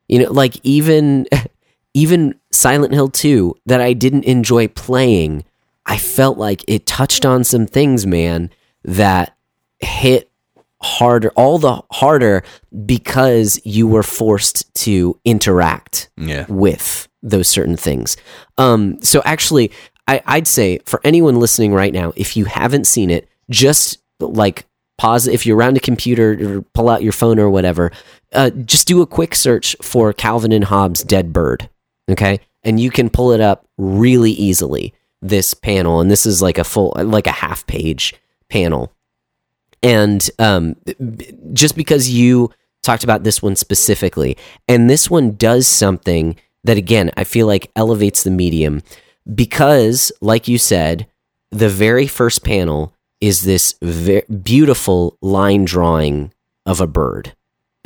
You know, like even even Silent Hill 2 that I didn't enjoy playing, I felt like it touched on some things, man, that hit harder, all the harder because you were forced to interact Yeah. with those certain things. Um, so actually, I, I'd say for anyone listening right now, if you haven't seen it, just like pause. If you're around a computer or pull out your phone or whatever, uh, just do a quick search for Calvin and Hobbes' Dead Bird. Okay. And you can pull it up really easily, this panel. And this is like a full, like a half page panel. And um, just because you talked about this one specifically, and this one does something that, again, I feel like elevates the medium because, like you said, the very first panel is this ve- beautiful line drawing of a bird.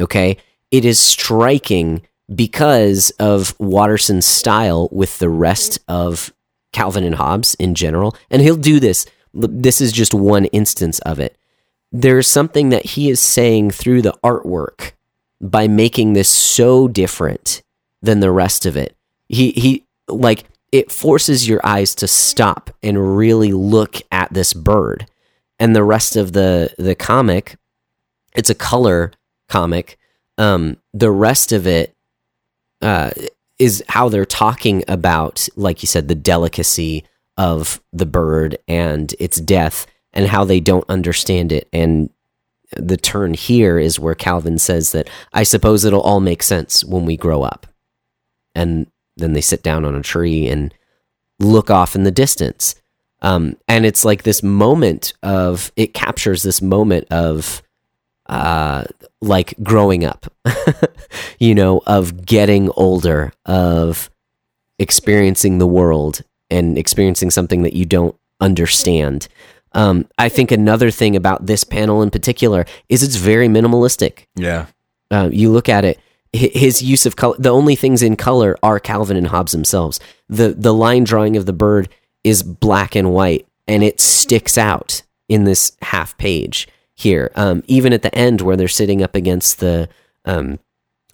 Okay. It is striking because of Watterson's style with the rest of Calvin and Hobbes in general. And he'll do this. This is just one instance of it. There's something that he is saying through the artwork by making this so different than the rest of it. He he like it forces your eyes to stop and really look at this bird. And the rest of the the comic, it's a color comic. Um, the rest of it uh, is how they're talking about, like you said, the delicacy of the bird and its death, and how they don't understand it. And the turn here is where Calvin says that I suppose it'll all make sense when we grow up. And then they sit down on a tree and look off in the distance. Um, and it's like this moment of it captures this moment of uh, like growing up, you know, of getting older, of experiencing the world and experiencing something that you don't understand. Um, I think another thing about this panel in particular is it's very minimalistic. Yeah. Uh, you look at it, his use of color. The only things in color are Calvin and Hobbes themselves. the The line drawing of the bird is black and white, and it sticks out in this half page here. Um, even at the end where they're sitting up against the um,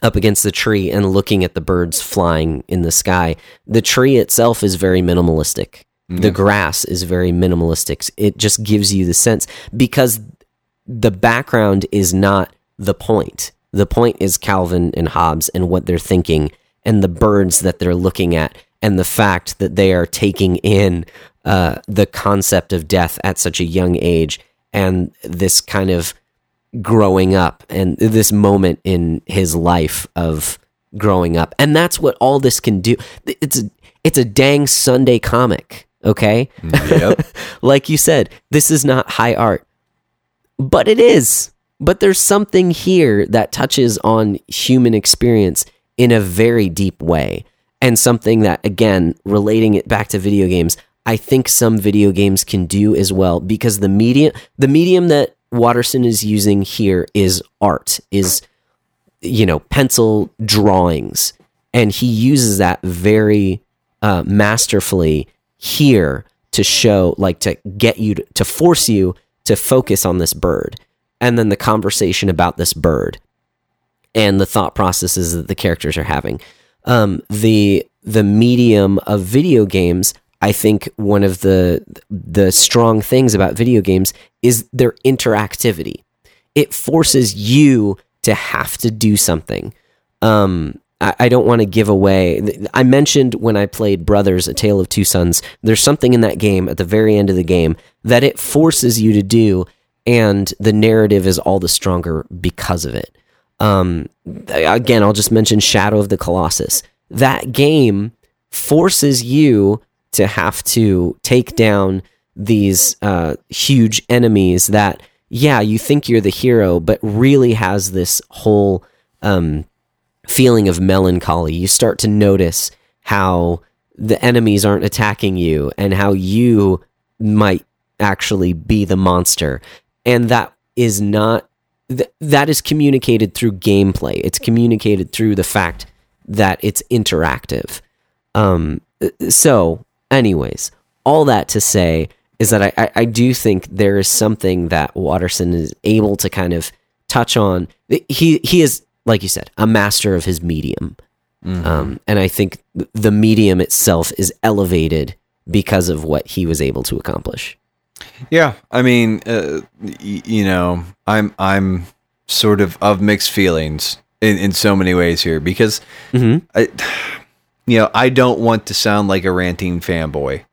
up against the tree and looking at the birds flying in the sky, the tree itself is very minimalistic. The grass is very minimalistic. It just gives you the sense because the background is not the point. The point is Calvin and Hobbes and what they're thinking and the birds that they're looking at and the fact that they are taking in uh, the concept of death at such a young age and this kind of growing up and this moment in his life of growing up. And that's what all this can do. It's a, it's a dang Sunday comic, okay? Yep. like you said, this is not high art, but it is. But there's something here that touches on human experience in a very deep way. And something that, again, relating it back to video games, I think some video games can do as well because the medium, the medium that Watterson is using here is art, is you know pencil drawings, and he uses that very uh, masterfully here to show, like, to get you to, to force you to focus on this bird, and then the conversation about this bird, and the thought processes that the characters are having. Um, the the medium of video games, I think one of the the strong things about video games is their interactivity. It forces you to have to do something. Um, I, I don't want to give away. I mentioned when I played Brothers: A Tale of Two Sons. There's something in that game at the very end of the game that it forces you to do, and the narrative is all the stronger because of it. Um, again, I'll just mention Shadow of the Colossus. That game forces you to have to take down these uh, huge enemies that, yeah, you think you're the hero, but really has this whole um, feeling of melancholy. You start to notice how the enemies aren't attacking you and how you might actually be the monster. and that is not th- that is communicated through gameplay. It's communicated through the fact that it's interactive. Um, so, anyways, all that to say is that I, I, I do think there is something that Watterson is able to kind of touch on. He he is like you said a master of his medium, um, and I think the medium itself is elevated because of what he was able to accomplish. Yeah, I mean, uh, y- you know, I'm I'm sort of of mixed feelings in, in so many ways here because Mm-hmm. I, you know, I don't want to sound like a ranting fanboy.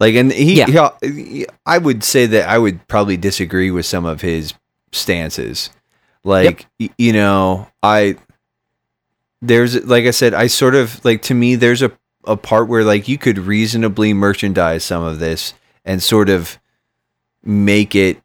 Like, and he, Yeah. he- I would say that I would probably disagree with some of his stances. Like, y- you know, I, there's, like I said, I sort of, like, to me, there's a, a part where, like, you could reasonably merchandise some of this and sort of make it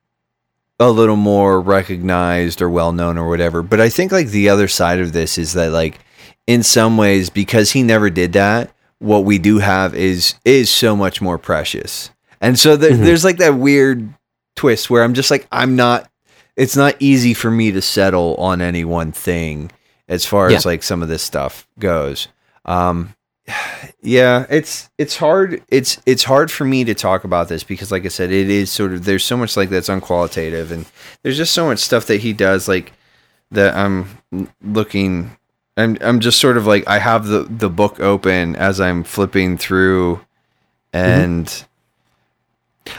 a little more recognized or well known or whatever. But I think, like, the other side of this is that, like, in some ways because he never did that what we do have is is so much more precious and so Mhm. there's like that weird twist where i'm just like i'm not it's not easy for me to settle on any one thing as far as like some of this stuff goes. Um yeah it's it's hard it's it's hard for me to talk about this because like i said it is sort of there's so much like that's unqualitative and there's just so much stuff that he does like that i'm looking I'm I'm just sort of like I have the the book open as I'm flipping through, and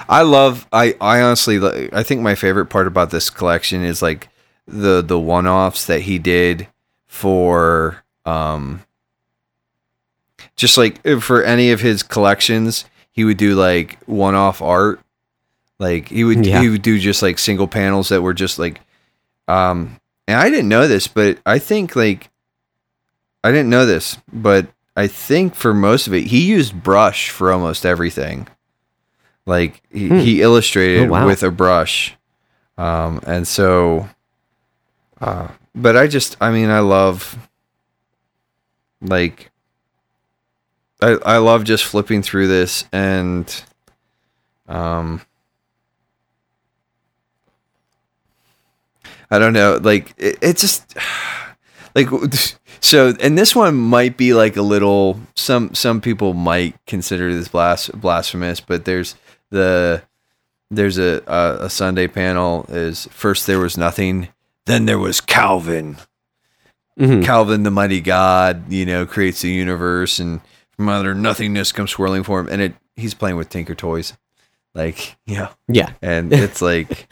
I love I I honestly I think my favorite part about this collection is like the the one offs that he did for um just like for any of his collections he would do like one off art like he would Yeah. he would do just like single panels that were just like um and I didn't know this but I think like I didn't know this, but I think for most of it, he used brush for almost everything. Like he, Hmm. he illustrated Oh, wow. with a brush, um, and so. Uh, but I just, I mean, I love. Like. I I love just flipping through this and, um. I don't know, like it, it just like so and this one might be like a little some some people might consider this blas- blasphemous but there's the there's a, a a sunday panel is first there was nothing then there was calvin Mhm. calvin the mighty god you know creates the universe and from utter nothingness comes swirling for him and it he's playing with tinker toys like yeah Yeah. and it's like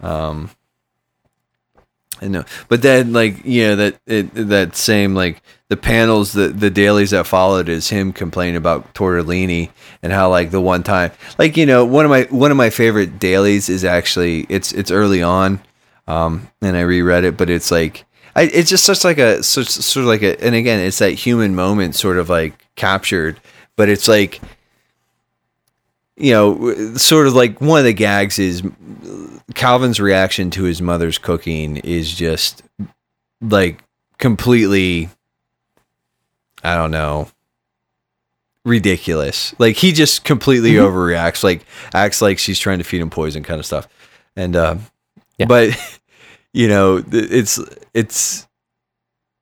um I know, but then like you know that it, that same like the panels the the dailies that followed is him complaining about tortellini and how like the one time like you know one of my one of my favorite dailies is actually it's it's early on um and I reread it but it's like I, it's just such like a such sort of like a and again it's that human moment sort of like captured but it's like you know sort of like one of the gags is Calvin's reaction to his mother's cooking is just like completely I don't know ridiculous. Like he just completely Mhm. overreacts, like acts like she's trying to feed him poison kind of stuff. And uh Yeah. but you know, it's it's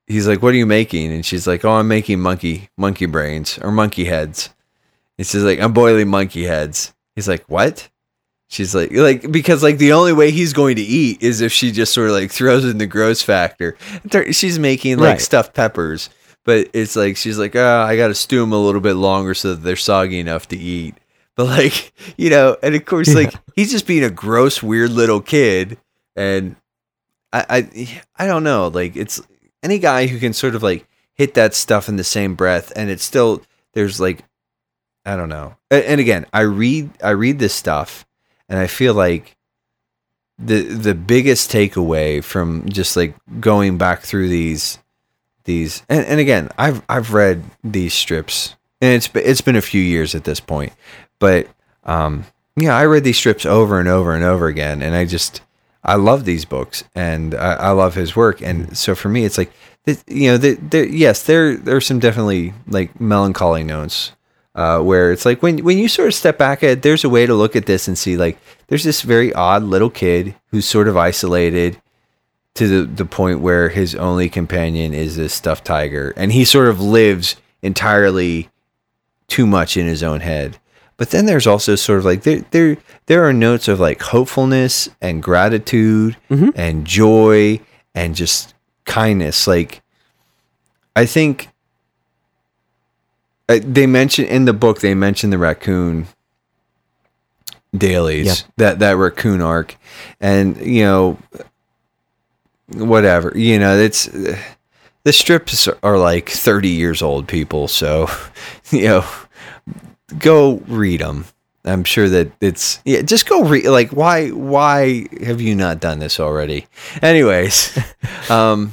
he's like, "What are you making?" And she's like, "Oh, I'm making monkey monkey brains or monkey heads." And she's like, "I'm boiling monkey heads." He's like, "What?" She's like, like because like the only way he's going to eat is if she just sort of like throws in the gross factor. She's making like Right. stuffed peppers, but it's like she's like, oh, I got to stew them a little bit longer so that they're soggy enough to eat. But like, you know, and of course, like he's just being a gross, weird little kid, and I, I, I don't know. Like it's any guy who can sort of like hit that stuff in the same breath, and it's still there's like, I don't know. A- And again, I read I read this stuff, and I feel like the the biggest takeaway from just like going back through these these and, and again I've I've read these strips and it's it's been a few years at this point but um yeah I read these strips over and over and over again and I just I love these books and I, I love his work and so for me it's like you know there yes there there's some definitely like melancholy notes uh, where it's like when when you sort of step back at, there's a way to look at this and see like there's this very odd little kid who's sort of isolated to the the point where his only companion is this stuffed tiger, and he sort of lives entirely too much in his own head. But then there's also sort of like there there there are notes of like hopefulness and gratitude Mhm. and joy and just kindness. Like I think uh, they mention in the book they mention the raccoon dailies Yeah. that that raccoon arc and you know whatever you know it's the strips are like 30 years old people so you know go read them i'm sure that it's yeah just go read like why why have you not done this already? Anyways um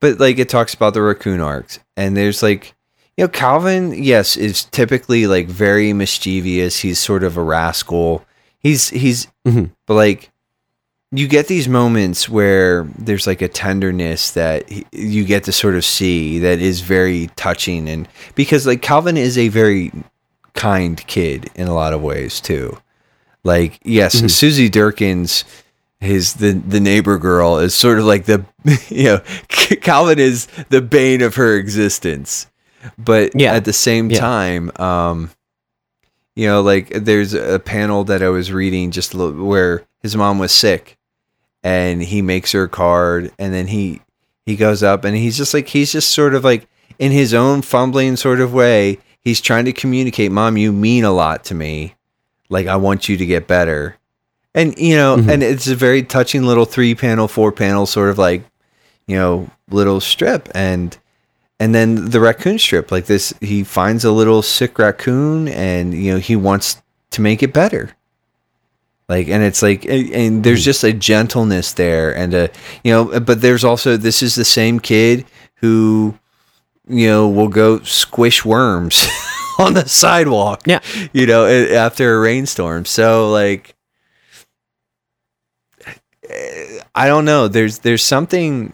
but like it talks about the raccoon arcs and there's like you know calvin yes is typically like very mischievous. He's sort of a rascal. He's he's Mhm. but like you get these moments where there's like a tenderness that you get to sort of see that is very touching and because like calvin is a very kind kid in a lot of ways too like yes Mhm. susie Derkins his the the neighbor girl is sort of like the you know calvin is the bane of her existence but Yeah. at the same Yeah. time um you know like there's a panel that i was reading just where his mom was sick and he makes her a card and then he he goes up and he's just like he's just sort of like in his own fumbling sort of way he's trying to communicate mom you mean a lot to me. Like i want you to get better. And you know Mhm. and it's a very touching little three panel four panel sort of like you know little strip. And and then the raccoon strip like this he finds a little sick raccoon and you know he wants to make it better like and it's like and there's hmm. just a gentleness there and a you know but there's also this is the same kid who you know will go squish worms on the sidewalk Yeah. you know after a rainstorm. So like i don't know. There's there's something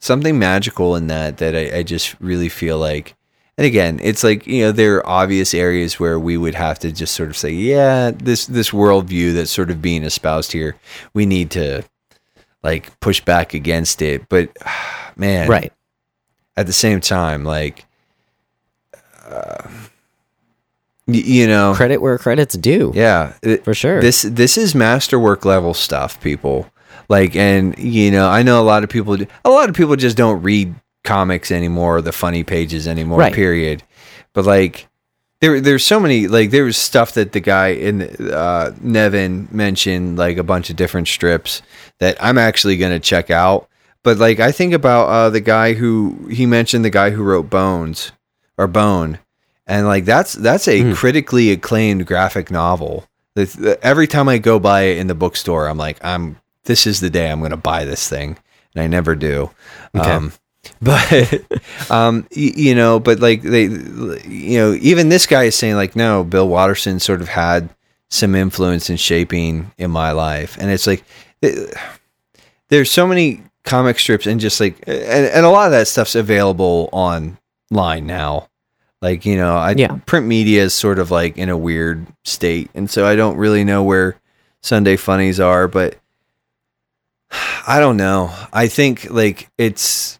something magical in that that I, I just really feel like and again it's like you know there are obvious areas where we would have to just sort of say yeah this this worldview that's sort of being espoused here we need to like push back against it but man Right. at the same time like uh, you know Credit where credit's due. yeah it- For sure. this this is masterwork level stuff, people. Like, and you know, I know a lot of people. A lot of people just don't read comics anymore, or the funny pages anymore. Right. Period. But like, there there's so many. Like, there was stuff that the guy in uh, Nevin mentioned, like a bunch of different strips that I'm actually gonna check out. But like, I think about uh, the guy who he mentioned, the guy who wrote Bones or Bone, and like that's that's a Mm. critically acclaimed graphic novel. The- the- Every time I go by it in the bookstore, I'm like, I'm this is the day I'm going to buy this thing, and I never do. Okay. Um, but um, y- you know, but like they, you know, even this guy is saying like, no, Bill Watterson sort of had some influence in shaping in my life, and it's like th- there's so many comic strips and just like and, and a lot of that stuff's available online now. Like you know i Yeah. print media is sort of like in a weird state. And so i don't really know where sunday funnies are but i don't know. I think like it's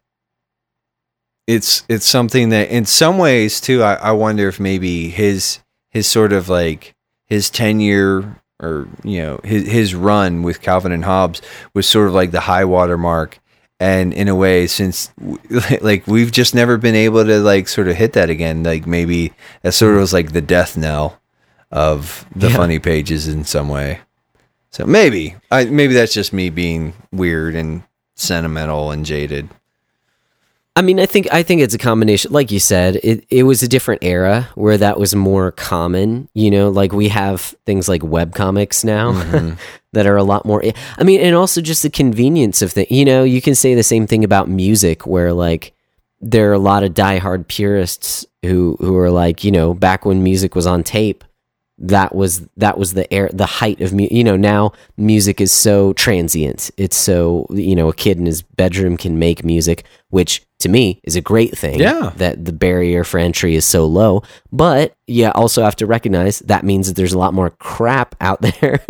it's it's something that in some ways too i, I wonder if maybe his his sort of like his tenure or you know his his run with calvin and hobbes was sort of like the high water mark. And in a way since like we've just never been able to like sort of hit that again. Like maybe that sort of was like the death knell of the Yeah. funny pages in some way. So maybe. I maybe that's just me being weird and sentimental and jaded I mean, I think I think it's a combination. Like you said, it it was a different era where that was more common. You know, like we have things like web comics now Mhm. that are a lot more. I mean, and also just the convenience of the. You know, you can say the same thing about music, where like there are a lot of diehard purists who who are like, you know, back when music was on tape, that was that was the air the height of mu- you know now music is so transient. It's so you know a kid in his bedroom can make music which to me is a great thing Yeah. that the barrier for entry is so low. But yeah also have to recognize that means that there's a lot more crap out there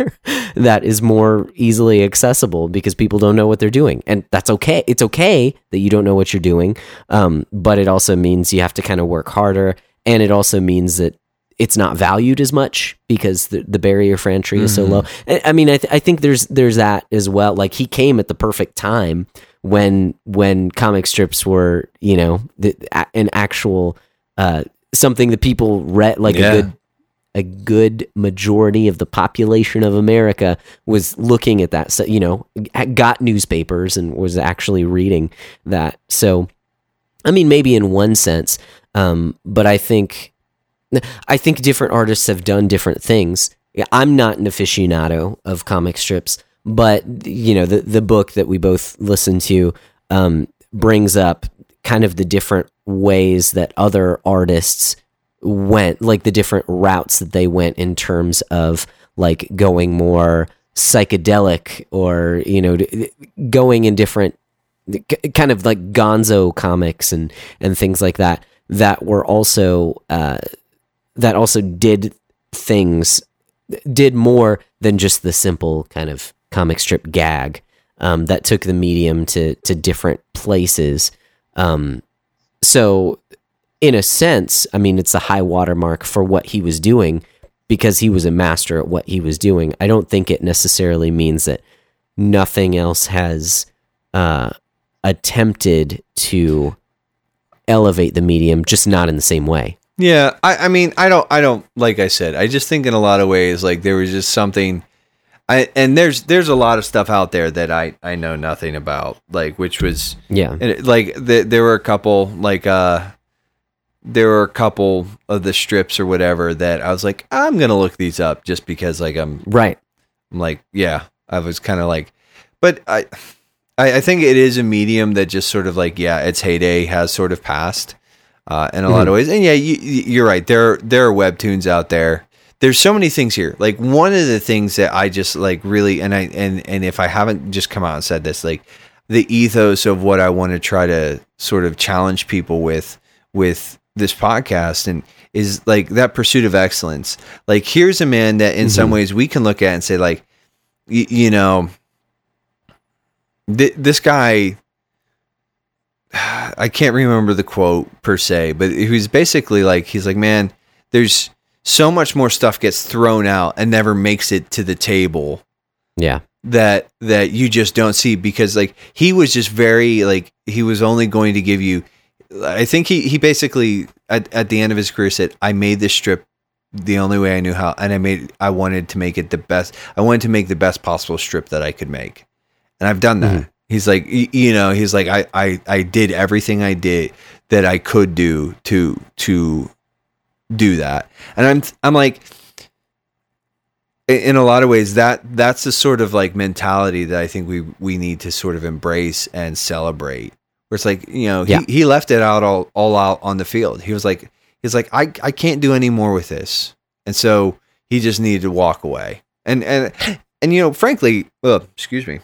that is more easily accessible because people don't know what they're doing. And that's okay. It's okay that you don't know what you're doing. Um, but it also means you have to kind of work harder. And it also means that it's not valued as much because the, the barrier for entry is so low. I I mean, I, th- I think there's there's that as well. Like he came at the perfect time when when comic strips were you know the, a, an actual uh, something that people read like Yeah. a good a good majority of the population of America was looking at that. So you know, got newspapers and was actually reading that. So I mean, maybe in one sense, um, but I think I think different artists have done different things. I'm not an aficionado of comic strips, but you know, the the book that we both listened to um, brings up kind of the different ways that other artists went, like the different routes that they went in terms of like going more psychedelic or you know going in different kind of like gonzo comics and and things like that that were also uh, that also did things did more than just the simple kind of comic strip gag um, that took the medium to to different places. Um, so in a sense i mean it's a high watermark for what he was doing because he was a master at what he was doing. I don't think it necessarily means that nothing else has uh, attempted to elevate the medium just not in the same way Yeah, I, I mean, I don't, I don't, like I said, I just think in a lot of ways, like there was just something, I, and there's, there's a lot of stuff out there that I, I know nothing about, like, which was, yeah. and it, like, the, there were a couple, like, uh, there were a couple of the strips or whatever that I was like, I'm going to look these up just because, like, I'm, right. I'm like, yeah, I was kind of like, but I, I, I think it is a medium that just sort of like, yeah, its heyday has sort of passed uh, in a lot of ways. And yeah, you, you're right. There, there are webtoons out there. There's so many things here. Like one of the things that I just like really, and I, and, and if I haven't just come out and said this, like the ethos of what I want to try to sort of challenge people with, with this podcast and is like that pursuit of excellence. Like here's a man that in some ways we can look at and say like, y- you know, th- this guy I can't remember the quote per se, but he was basically like he's like, man, there's so much more stuff gets thrown out and never makes it to the table yeah. that that you just don't see because like he was just very like he was only going to give you I think he he basically at, at the end of his career said I made this strip the only way I knew how and I made I wanted to make it the best I wanted to make the best possible strip that I could make. And I've done that mm-hmm. He's like you know he's like I, I I did everything I did that I could do to to do that and I'm I'm like in- a lot of ways that that's the sort of like mentality that I think we we need to sort of embrace and celebrate. Where it's like you know Yeah. he, he left it out all all out on the field. He was like he's like I I can't do any more with this, and so he just needed to walk away. And and and you know frankly, uh, excuse me,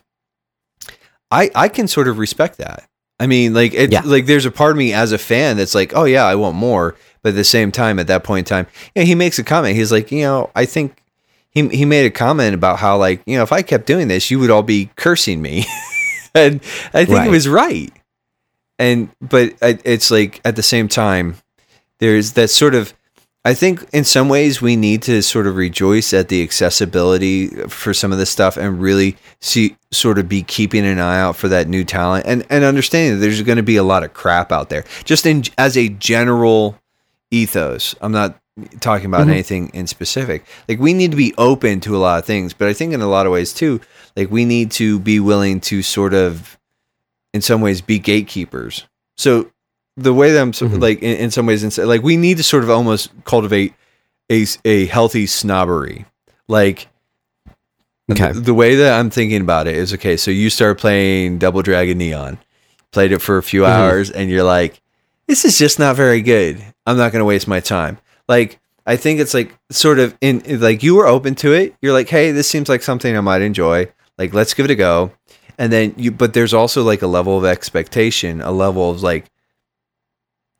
I I can sort of respect that. I mean, like it's Yeah. like there's a part of me as a fan that's like, oh yeah, I want more. But at the same time, at that point in time, you know, he makes a comment. He's like, you know, I think he he made a comment about how like you know if I kept doing this, you would all be cursing me, and I think Right. he was right. And but I, it's like at the same time, there's that sort of. I think in some ways we need to sort of rejoice at the accessibility for some of this stuff and really see sort of be keeping an eye out for that new talent and and understanding that there's going to be a lot of crap out there just in as a general ethos. I'm not talking about Mhm. anything in specific. Like we need to be open to a lot of things, but I think in a lot of ways too, like we need to be willing to sort of in some ways be gatekeepers. So the way that I'm so- Mhm. like in, in some ways, like we need to sort of almost cultivate a a healthy snobbery. Like Okay. the, the way that I'm thinking about it is okay. So you start playing Double Dragon Neon, played it for a few Mhm. hours, and you're like, this is just not very good. I'm not going to waste my time. Like, I think it's like sort of in like you were open to it. You're like, hey, this seems like something I might enjoy. Like, let's give it a go. And then you, but there's also like a level of expectation, a level of like,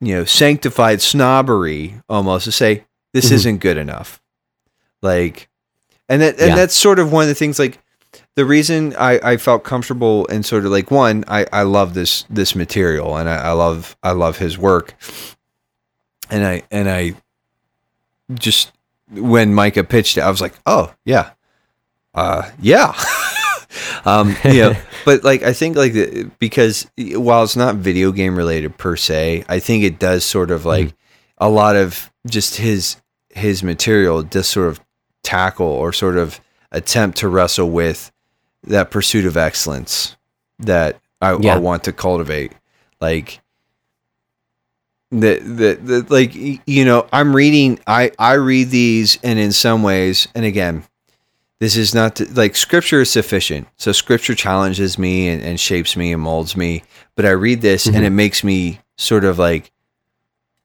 you know, sanctified snobbery almost to say this Mhm. isn't good enough. Like, and that and Yeah. that's sort of one of the things like the reason I, I felt comfortable and sort of like one I, I love this this material and I, I love I love his work and I and I just when Micah pitched it I was like oh yeah uh yeah um you know but like I think like because while it's not video game related per se I think it does sort of like a lot of just his his material does sort of tackle or sort of attempt to wrestle with that pursuit of excellence that I, Yeah. I want to cultivate. Like the, the the like you know, I'm reading I I read these and in some ways and again this is not to, like scripture is sufficient. So scripture challenges me and, and shapes me and molds me. But I read this Mhm. and it makes me sort of like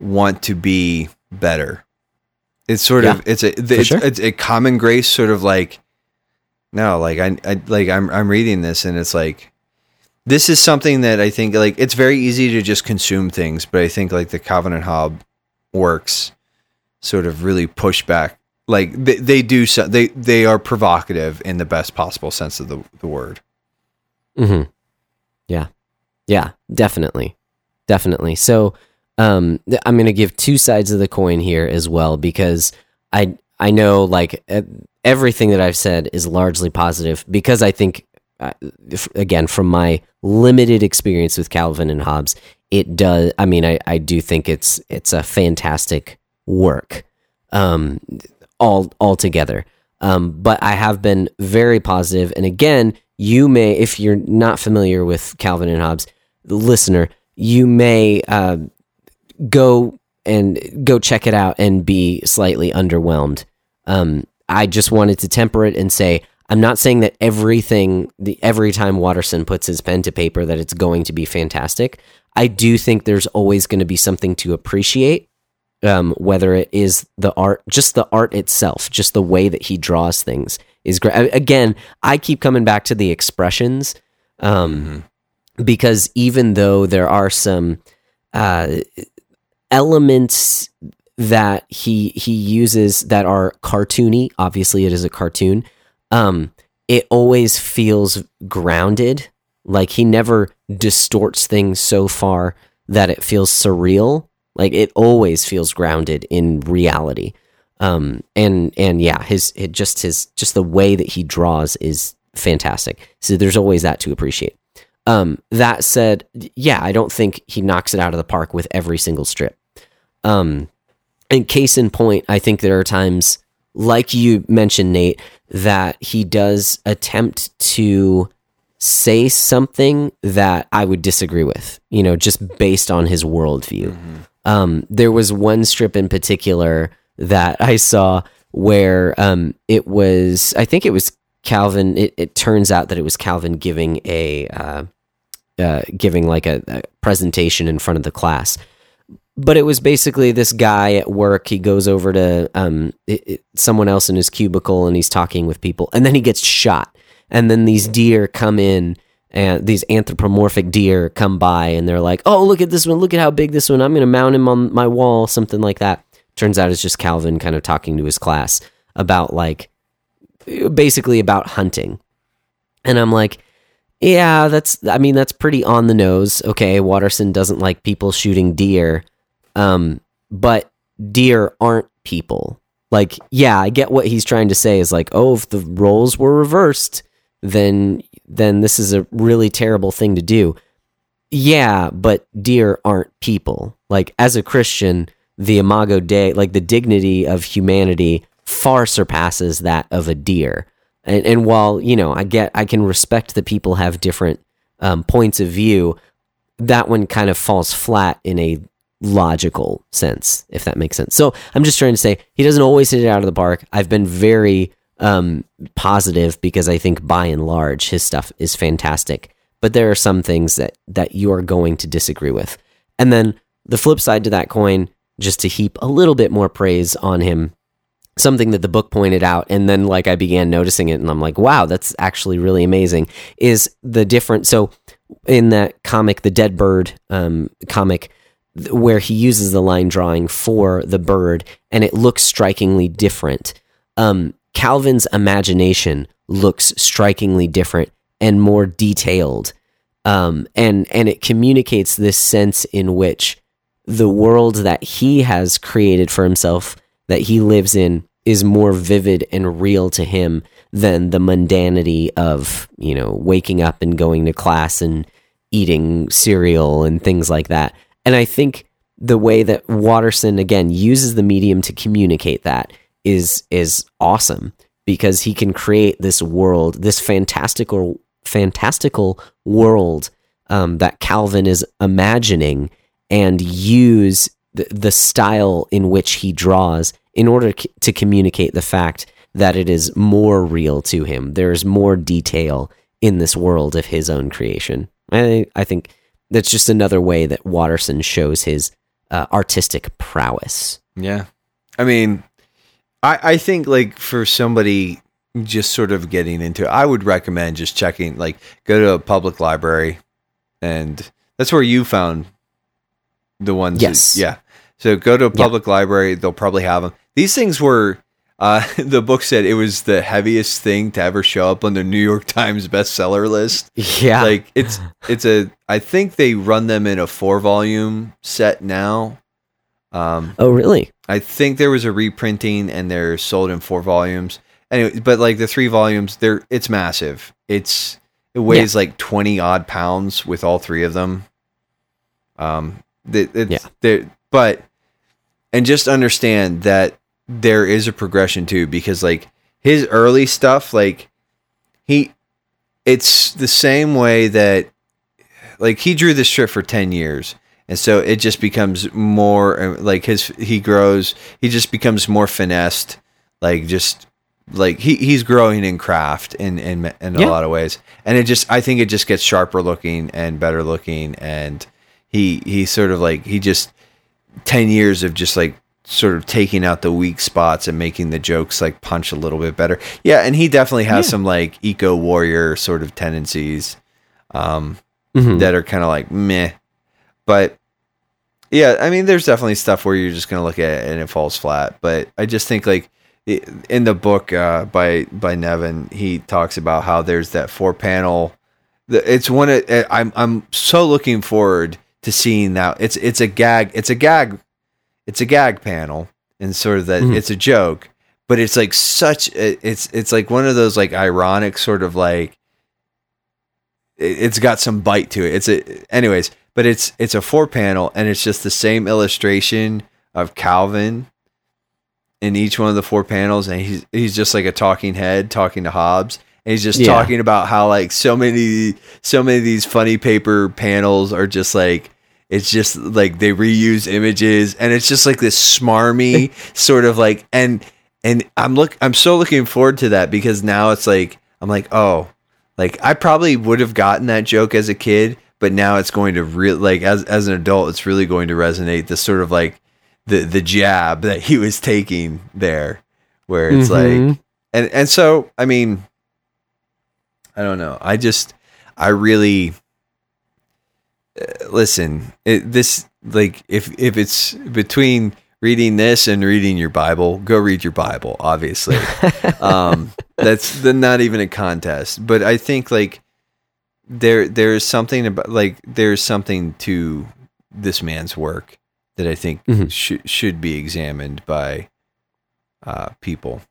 want to be better. It's sort Yeah, of it's a it's, sure. it's a common grace sort of like no like I, I like I'm I'm reading this and it's like this is something that I think like it's very easy to just consume things, but I think like the Calvin and Hobbes works sort of really push back. Like they, they do so they they are provocative in the best possible sense of the, the word. hmm Yeah. Yeah, definitely. Definitely. So um I'm to give two sides of the coin here as well because I I know like everything that I've said is largely positive because I think uh, again from my limited experience with Calvin and Hobbes it does I mean I I do think it's it's a fantastic work um all altogether um but I have been very positive. and again you may if you're not familiar with Calvin and Hobbes listener you may uh, go and go check it out and be slightly underwhelmed. Um, I just wanted to temper it and say I'm not saying that everything the every time Watterson puts his pen to paper that it's going to be fantastic. I do think there's always going to be something to appreciate, um, whether it is the art, just the art itself, just the way that he draws things is great. Again, I keep coming back to the expressions. Um, because even though there are some uh, elements that he he uses that are cartoony, obviously it is a cartoon. Um, it always feels grounded. Like he never distorts things so far that it feels surreal. Like it always feels grounded in reality. Um, and and yeah, his it just his just the way that he draws is fantastic. So there's always that to appreciate. Um, that said, yeah, I don't think he knocks it out of the park with every single strip. Um, and case in point, I think there are times, like you mentioned, Nate, that he does attempt to say something that I would disagree with, you know, just based on his worldview. Um, there was one strip in particular that I saw where um, it was, I think it was Calvin. It, it turns out that it was Calvin giving a uh, uh, giving like a, a presentation in front of the class. But it was basically this guy at work. He goes over to um, it, it- someone else in his cubicle and he's talking with people, and then he gets shot. And then these deer come in, and these anthropomorphic deer come by, and they're like, "Oh, look at this one! Look at how big this one! I'm going to mount him on my wall." Something like that. Turns out it's just Calvin kind of talking to his class about like basically about hunting. And I'm like, yeah, that's I mean that's pretty on the nose. Okay, Watterson doesn't like people shooting deer. Um but deer aren't people. Like, yeah, I get what he's trying to say is like, oh, if the roles were reversed, then then this is a really terrible thing to do. Yeah, but deer aren't people. Like as a Christian, the imago dei, like the dignity of humanity far surpasses that of a deer. And, and while, you know, I get I can respect that people have different um, points of view, that one kind of falls flat in a logical sense, if that makes sense. So I'm just trying to say he doesn't always hit it out of the park. I've been very um, positive because I think by and large his stuff is fantastic. But there are some things that that you are going to disagree with. And then the flip side to that coin, just to heap a little bit more praise on him, something that the book pointed out and then like I began noticing it and I'm like, wow, that's actually really amazing is the different so in that comic, the Dead Bird um, comic, where he uses the line drawing for the bird and it looks strikingly different. Um, Calvin's imagination looks strikingly different and more detailed. Um, and and it communicates this sense in which the world that he has created for himself that he lives in is more vivid and real to him than the mundanity of you know waking up and going to class and eating cereal and things like that and i think the way that watterson again uses the medium to communicate that is is awesome because he can create this world this fantastical fantastical world um, that calvin is imagining and use the, the style in which he draws in order to communicate the fact that it is more real to him. There's more detail in this world of his own creation. I, I think that's just another way that Watterson shows his uh, artistic prowess. Yeah. I mean, I, I think like for somebody just sort of getting into it, I would recommend just checking, like, go to a public library and that's where you found the ones. that- Yes. yeah. So go to a public library. They'll probably have them. These things were, uh, the book said it was the heaviest thing to ever show up on the New York Times bestseller list. Yeah. Like it's, it's a, I think they run them in a four volume set now. Um, oh, really? I think there was a reprinting and they're sold in four volumes. Anyway, but like the three volumes, they're it's massive. It's it weighs like twenty odd pounds with all three of them. Um, the, it's, Yeah. but and just understand that there is a progression too, because like his early stuff, like he, it's the same way that like he drew this strip for 10 years and so it just becomes more uh, like his he grows he just becomes more finessed like just like he, he's growing in craft in in, in a Yeah. lot of ways and it just i think it just gets sharper looking and better looking and he he sort of like he just 10 years of just like sort of taking out the weak spots and making the jokes like punch a little bit better yeah and he definitely has Yeah. some like eco warrior sort of tendencies um Mhm. that are kind of like meh. But yeah, I mean, there's definitely stuff where you're just gonna look at it and it falls flat. But I just think like in the book uh, by by Nevin, he talks about how there's that four panel. It's one. of- eh, I'm I'm so looking forward to seeing that. It's it's a gag. It's a gag. It's a gag panel, and sort of that Mhm. it's a joke. But it's like such. a- It's it's like one of those like ironic sort of like it- it's got some bite to it. It's a anyways, but it's it's a four panel and it's just the same illustration of Calvin in each one of the four panels and he's he's just like a talking head talking to Hobbes and he's just Yeah. talking about how like so many so many of these funny paper panels are just like it's just like they reuse images and it's just like this smarmy sort of like and and I'm look I'm so looking forward to that because now it's like I'm like oh like I probably would have gotten that joke as a kid, but now it's going to really like as as an adult, it's really going to resonate. The sort of like the the jab that he was taking there, where it's like Mhm. and and so I mean, I don't know. I just I really uh, listen. It, this like if if it's between reading this and reading your Bible, go read your Bible. Obviously, um, that's the, not even a contest. But I think like there there's something about like there's something to this man's work that I think Mhm. should should be examined by uh, people.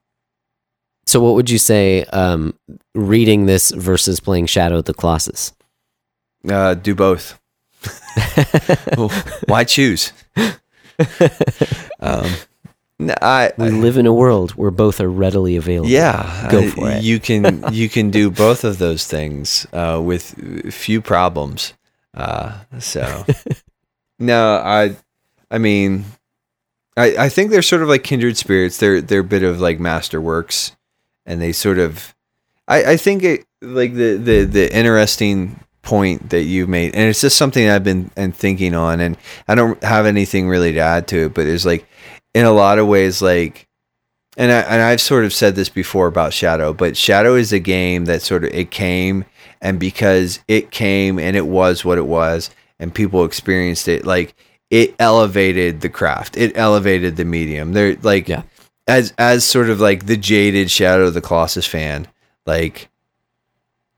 So, what would you say um, reading this versus playing Shadow of the Colossus? Uh, do both. Well, why choose? um, I, we live in a world where both are readily available. yeah, Go for it. You can you can do both of those things uh, with few problems. Uh, so no, I I mean, I I think they're sort of like kindred spirits. They're they're a bit of like masterworks, and they sort of I I think it like the the the interesting point that you made, and it's just something I've been and thinking on, and I don't have anything really to add to it, but it's like in a lot of ways like and I, and I've sort of said this before about Shadow, but Shadow is a game that sort of it came and because it came and it was what it was and people experienced it like it elevated the craft. It elevated the medium. There like Yeah. as as sort of like the jaded Shadow of the Colossus fan, like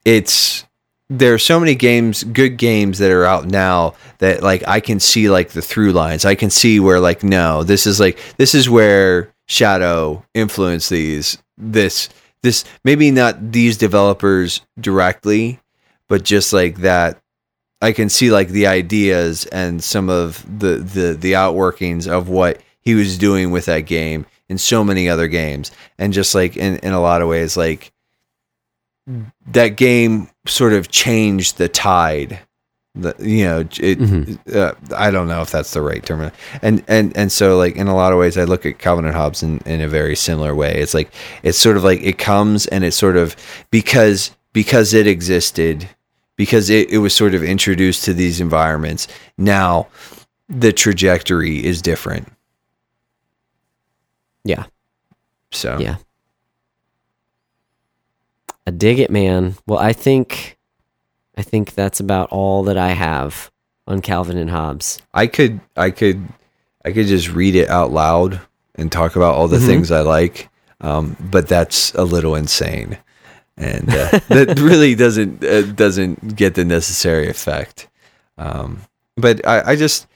it's there are so many games, good games that are out now that like I can see like the through lines. I can see where like no, this is like this is where Shadow influenced these this this maybe not these developers directly, but just like that I can see like the ideas and some of the the the outworkings of what he was doing with that game in so many other games and just like in in a lot of ways like that game sort of changed the tide the, you know it Mhm. uh, i don't know if that's the right term and and and so like in a lot of ways i look at calvin and hobbes in, in a very similar way it's like it's sort of like it comes and it's sort of because because it existed because it, it was sort of introduced to these environments now the trajectory is different Yeah. so Yeah. I dig it, man. Well, I think I think that's about all that I have on Calvin and Hobbes. I could I could I could just read it out loud and talk about all the Mhm. things I like, um, but that's a little insane, and uh, that really doesn't uh, doesn't get the necessary effect. Um, but I, I just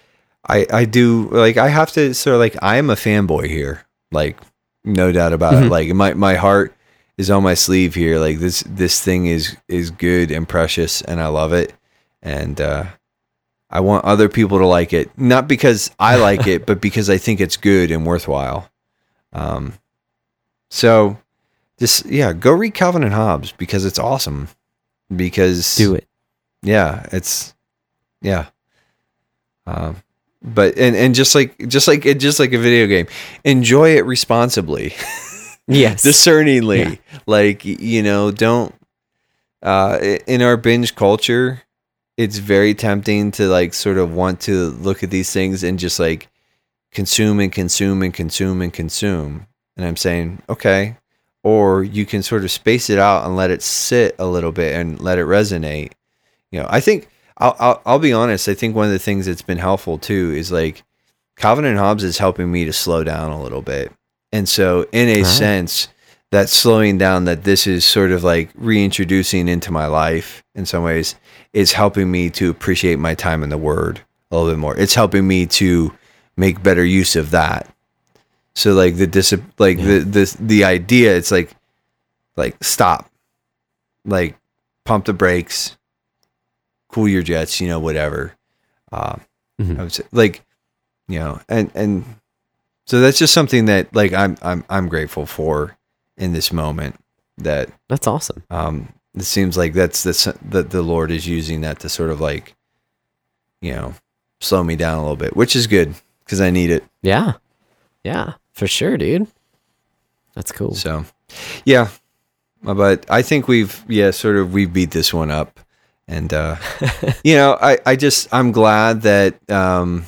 I I do like I have to sort of like I am a fanboy here, like no doubt about it. Mhm. Like my my heart is on my sleeve here. Like this this thing is is good and precious, and I love it, and. uh I want other people to like it, not because I like it, but because I think it's good and worthwhile. Um, so just yeah, go read Calvin and Hobbes because it's awesome. Because Do it. yeah, it's yeah. Um, but and and just like just like it just like a video game, enjoy it responsibly Yes. discerningly. Yeah. like you know don't uh in our binge culture it's very tempting to like sort of want to look at these things and just like consume and consume and consume and consume. And i'm saying okay. Or you can sort of space it out and let it sit a little bit and let it resonate. You know i think I'll, I'll, I'll be honest i think one of the things that's been helpful too is like calvin and hobbes is helping me to slow down a little bit and so in a Right. sense that slowing down that this is sort of like reintroducing into my life in some ways is helping me to appreciate my time in the word a little bit more it's helping me to make better use of that so like the dis like Yeah. the this the idea it's like like stop like pump the brakes cool your jets you know whatever uh, Mhm. I would say like you know and and so that's just something that like I'm I'm I'm grateful for in this moment that That's awesome. um it seems like that's the that the Lord is using that to sort of like you know slow me down a little bit which is good because I need it Yeah. Yeah. For sure, dude. That's cool. so yeah but I think we've yeah sort of we beat this one up and uh you know I I just I'm glad that um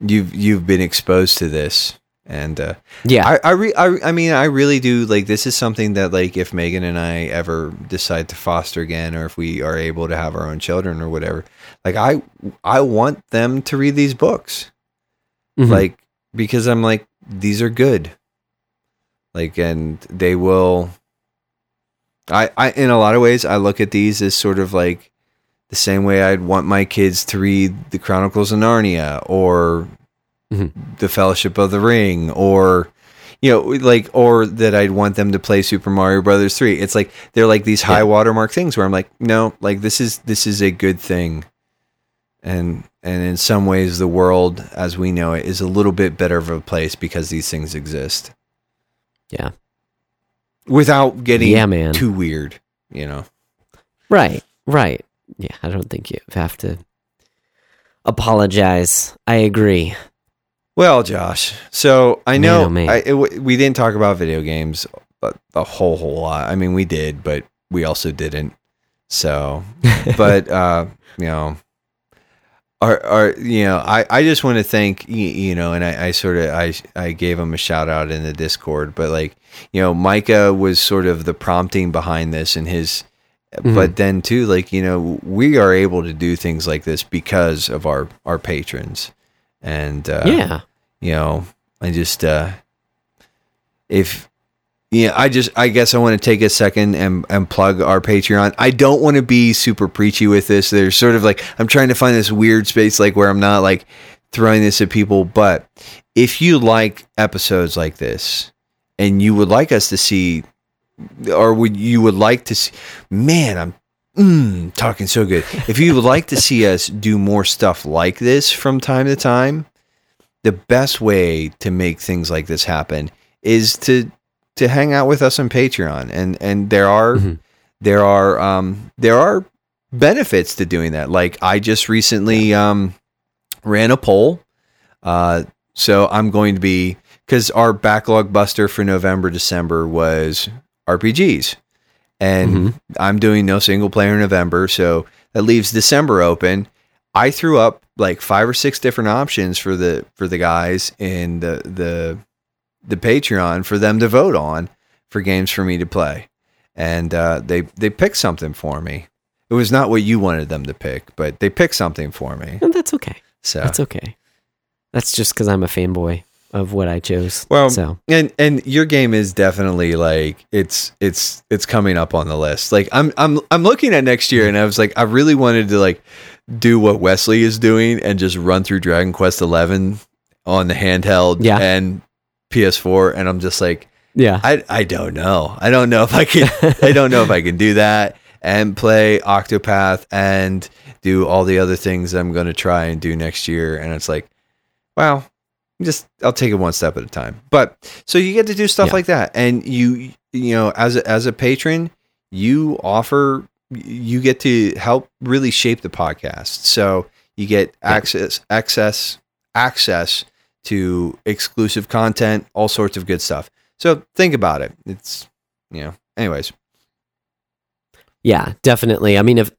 you've you've been exposed to this and uh yeah. I I, re- I I mean I really do like this is something that like if Megan and I ever decide to foster again or if we are able to have our own children or whatever like I I want them to read these books Mhm. like because I'm like these are good like and they will I I in a lot of ways I look at these as sort of like the same way I'd want my kids to read the Chronicles of Narnia or Mhm. the Fellowship of the Ring or you know like or that I'd want them to play Super Mario Brothers 3 it's like they're like these high Yeah. watermark things where I'm like no like this is this is a good thing and and in some ways the world as we know it is a little bit better of a place because these things exist Yeah. without getting Yeah, man. too weird you know Right. Right. Yeah. I don't think you have to apologize. I agree. well josh so i Man, know oh, man. I, it, we didn't talk about video games but a whole whole lot i mean we did but we also didn't so but uh you know are are you know I, I just want to thank you, you know and I, I sort of I I gave him a shout out in the Discord but like you know Micah was sort of the prompting behind this and his Mm-hmm. but then too like you know we are able to do things like this because of our our patrons and uh, yeah. you know I just uh if yeah, I just I guess I want to take a second and and plug our Patreon. I don't want to be super preachy with this. There's sort of like I'm trying to find this weird space like where I'm not like throwing this at people, but if you like episodes like this and you would like us to see or would you would like to see man, I'm mm, talking so good. If you would like to see us do more stuff like this from time to time, the best way to make things like this happen is to to hang out with us on Patreon, and and there are Mhm. there are um there are benefits to doing that. Like I just recently um ran a poll, uh, so I'm going to be because our backlog buster for November December was RPGs, and Mhm. I'm doing no single player in November, so that leaves December open. I threw up like five or six different options for the for the guys in the the the Patreon for them to vote on for games for me to play, and uh, they they picked something for me. It was not what you wanted them to pick, but they picked something for me. And that's okay. So That's okay. That's just because I'm a fanboy of what I chose. Well, so and and your game is definitely like it's it's it's coming up on the list. Like I'm I'm I'm looking at next year, and I was like, I really wanted to like do what Wesley is doing and just run through Dragon Quest Eleven on the handheld Yeah. and PS4, and I'm just like, yeah, I I don't know, I don't know if I can, I don't know if I can do that and play Octopath and do all the other things I'm going to try and do next year, and it's like, wow, just I'll take it one step at a time. But so you get to do stuff Yeah. like that, and you you know as a, as a patron, you offer you get to help really shape the podcast. So you get access access access to exclusive content, all sorts of good stuff. So think about it. It's you know, anyways. Yeah, definitely. I mean, if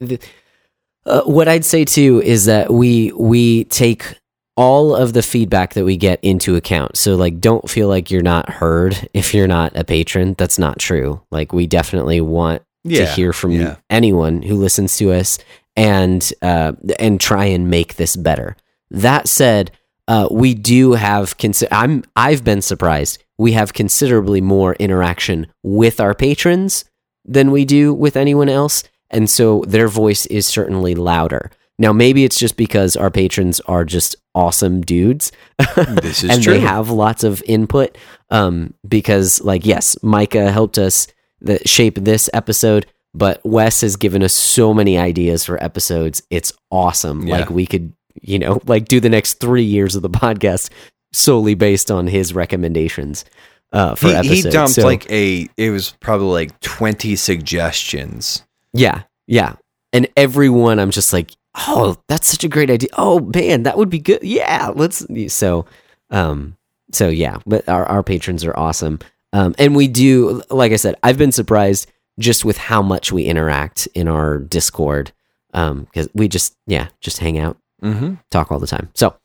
uh, what I'd say too is that we we take all of the feedback that we get into account. So like, don't feel like you're not heard if you're not a patron. That's not true. Like, we definitely want Yeah. to hear from yeah. anyone who listens to us and uh, and try and make this better. That said, uh, we do have. Consi- I'm I've been surprised. We have considerably more interaction with our patrons than we do with anyone else, and so their voice is certainly louder. Now, maybe it's just because our patrons are just awesome dudes, This is and true. they have lots of input. Um, because, like, yes, Micah helped us th- shape this episode, but Wes has given us so many ideas for episodes. It's awesome. Yeah. Like, we could, you know, like do the next three years of the podcast solely based on his recommendations uh, for he, episodes. he dumped So- like a it was probably like 20 suggestions. Yeah, yeah. And everyone, I'm just like, oh, that's such a great idea. Oh man, that would be good. Yeah, let's. So, um, so yeah. But our our patrons are awesome. Um, and we do, like I said, I've been surprised just with how much we interact in our Discord. Um, because we just, yeah, just hang out Mm-hmm. talk all the time. So,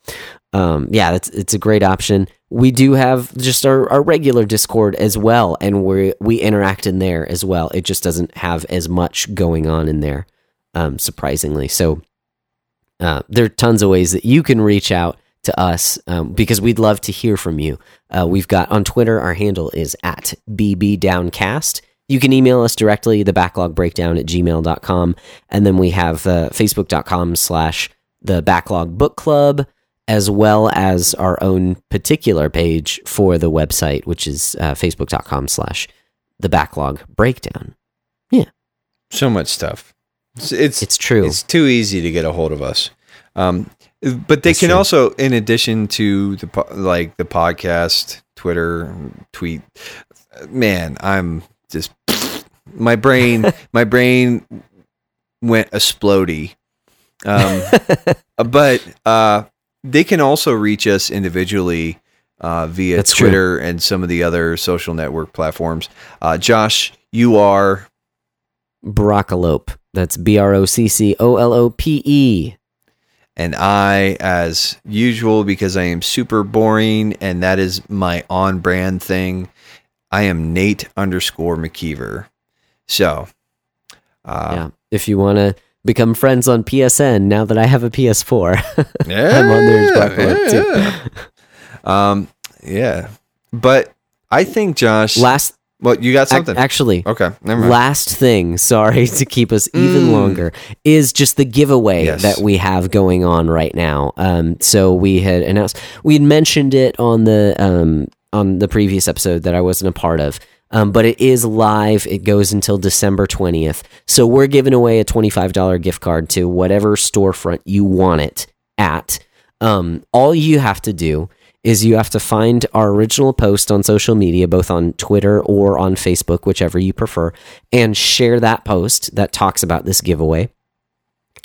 um, yeah, that's it's a great option. We do have just our, our regular Discord as well, and we we interact in there as well. It just doesn't have as much going on in there, um, surprisingly. So, uh, there are tons of ways that you can reach out to us um, because we'd love to hear from you. Uh, we've got on Twitter, our handle is at bbdowncast. You can email us directly, the backlog breakdown at gmail.com. And then we have uh, facebook.com slash the backlog book club, as well as our own particular page for the website, which is uh, facebook.com slash the backlog breakdown. Yeah. So much stuff. It's it's, It's true. it's too easy to get a hold of us. Um, but they That's can true. also, in addition to the po- like the podcast, Twitter, tweet. Man, I'm just my brain. my brain went explodey. Um, but uh, they can also reach us individually uh, via That's true. Twitter and some of the other social network platforms. Uh, Josh, you are Broccolope. That's B R O C C O L O P E. And I, as usual, because I am super boring and that is my on brand thing, I am Nate underscore McKeever. So, uh, yeah. If you want to become friends on PSN now that I have a PS4, yeah, I'm on there as Black Lord, too. yeah. um, yeah. But I think, Josh, last what you got something? actually okay, never mind. Last thing, sorry to keep us even Mm. longer, is just the giveaway Yes. that we have going on right now. Um, so we had announced, we had mentioned it on the um, on the previous episode that I wasn't a part of. Um, but it is live. It goes until December 20th. So we're giving away a $25 gift card to whatever storefront you want it at. Um, all you have to do is you have to find our original post on social media, both on Twitter or on Facebook, whichever you prefer, and share that post that talks about this giveaway.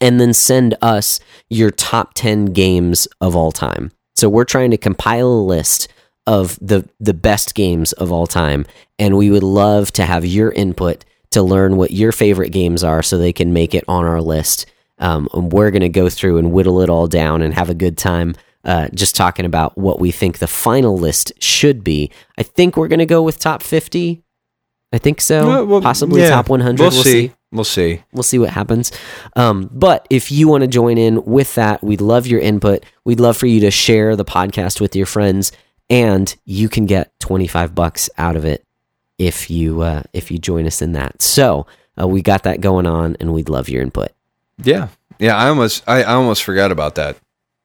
And then send us your top 10 games of all time. So we're trying to compile a list of the, the best games of all time. And we would love to have your input to learn what your favorite games are so they can make it on our list. Um, and we're going to go through and whittle it all down and have a good time uh, just talking about what we think the final list should be. I think we're going to go with top 50. I think so. Well, well, Possibly yeah, top 100. We'll, see. We'll see. We'll see what happens. Um, but if you want to join in with that, we'd love your input. We'd love for you to share the podcast with your friends, and you can get 25 bucks out of it if you uh, if you join us in that. So uh, we got that going on, and we'd love your input. Yeah, yeah. I almost, I, I almost forgot about that.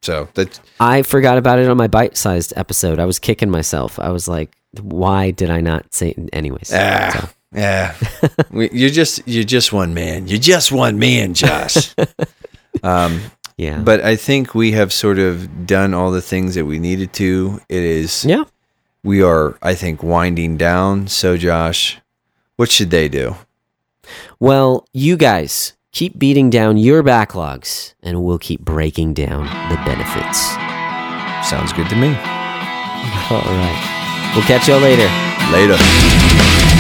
So that I forgot about it on my bite-sized episode. I was kicking myself. I was like, "Why did I not say?" Anyways, Ah, so- yeah. you're just you're just one man. You're just one man, Josh. um, yeah, but I think we have sort of done all the things that we needed to. It is yeah. we are, I think, winding down. So, Josh, what should they do? Well, you guys keep beating down your backlogs, and we'll keep breaking down the benefits. Sounds good to me. All right. We'll catch y'all later. Later.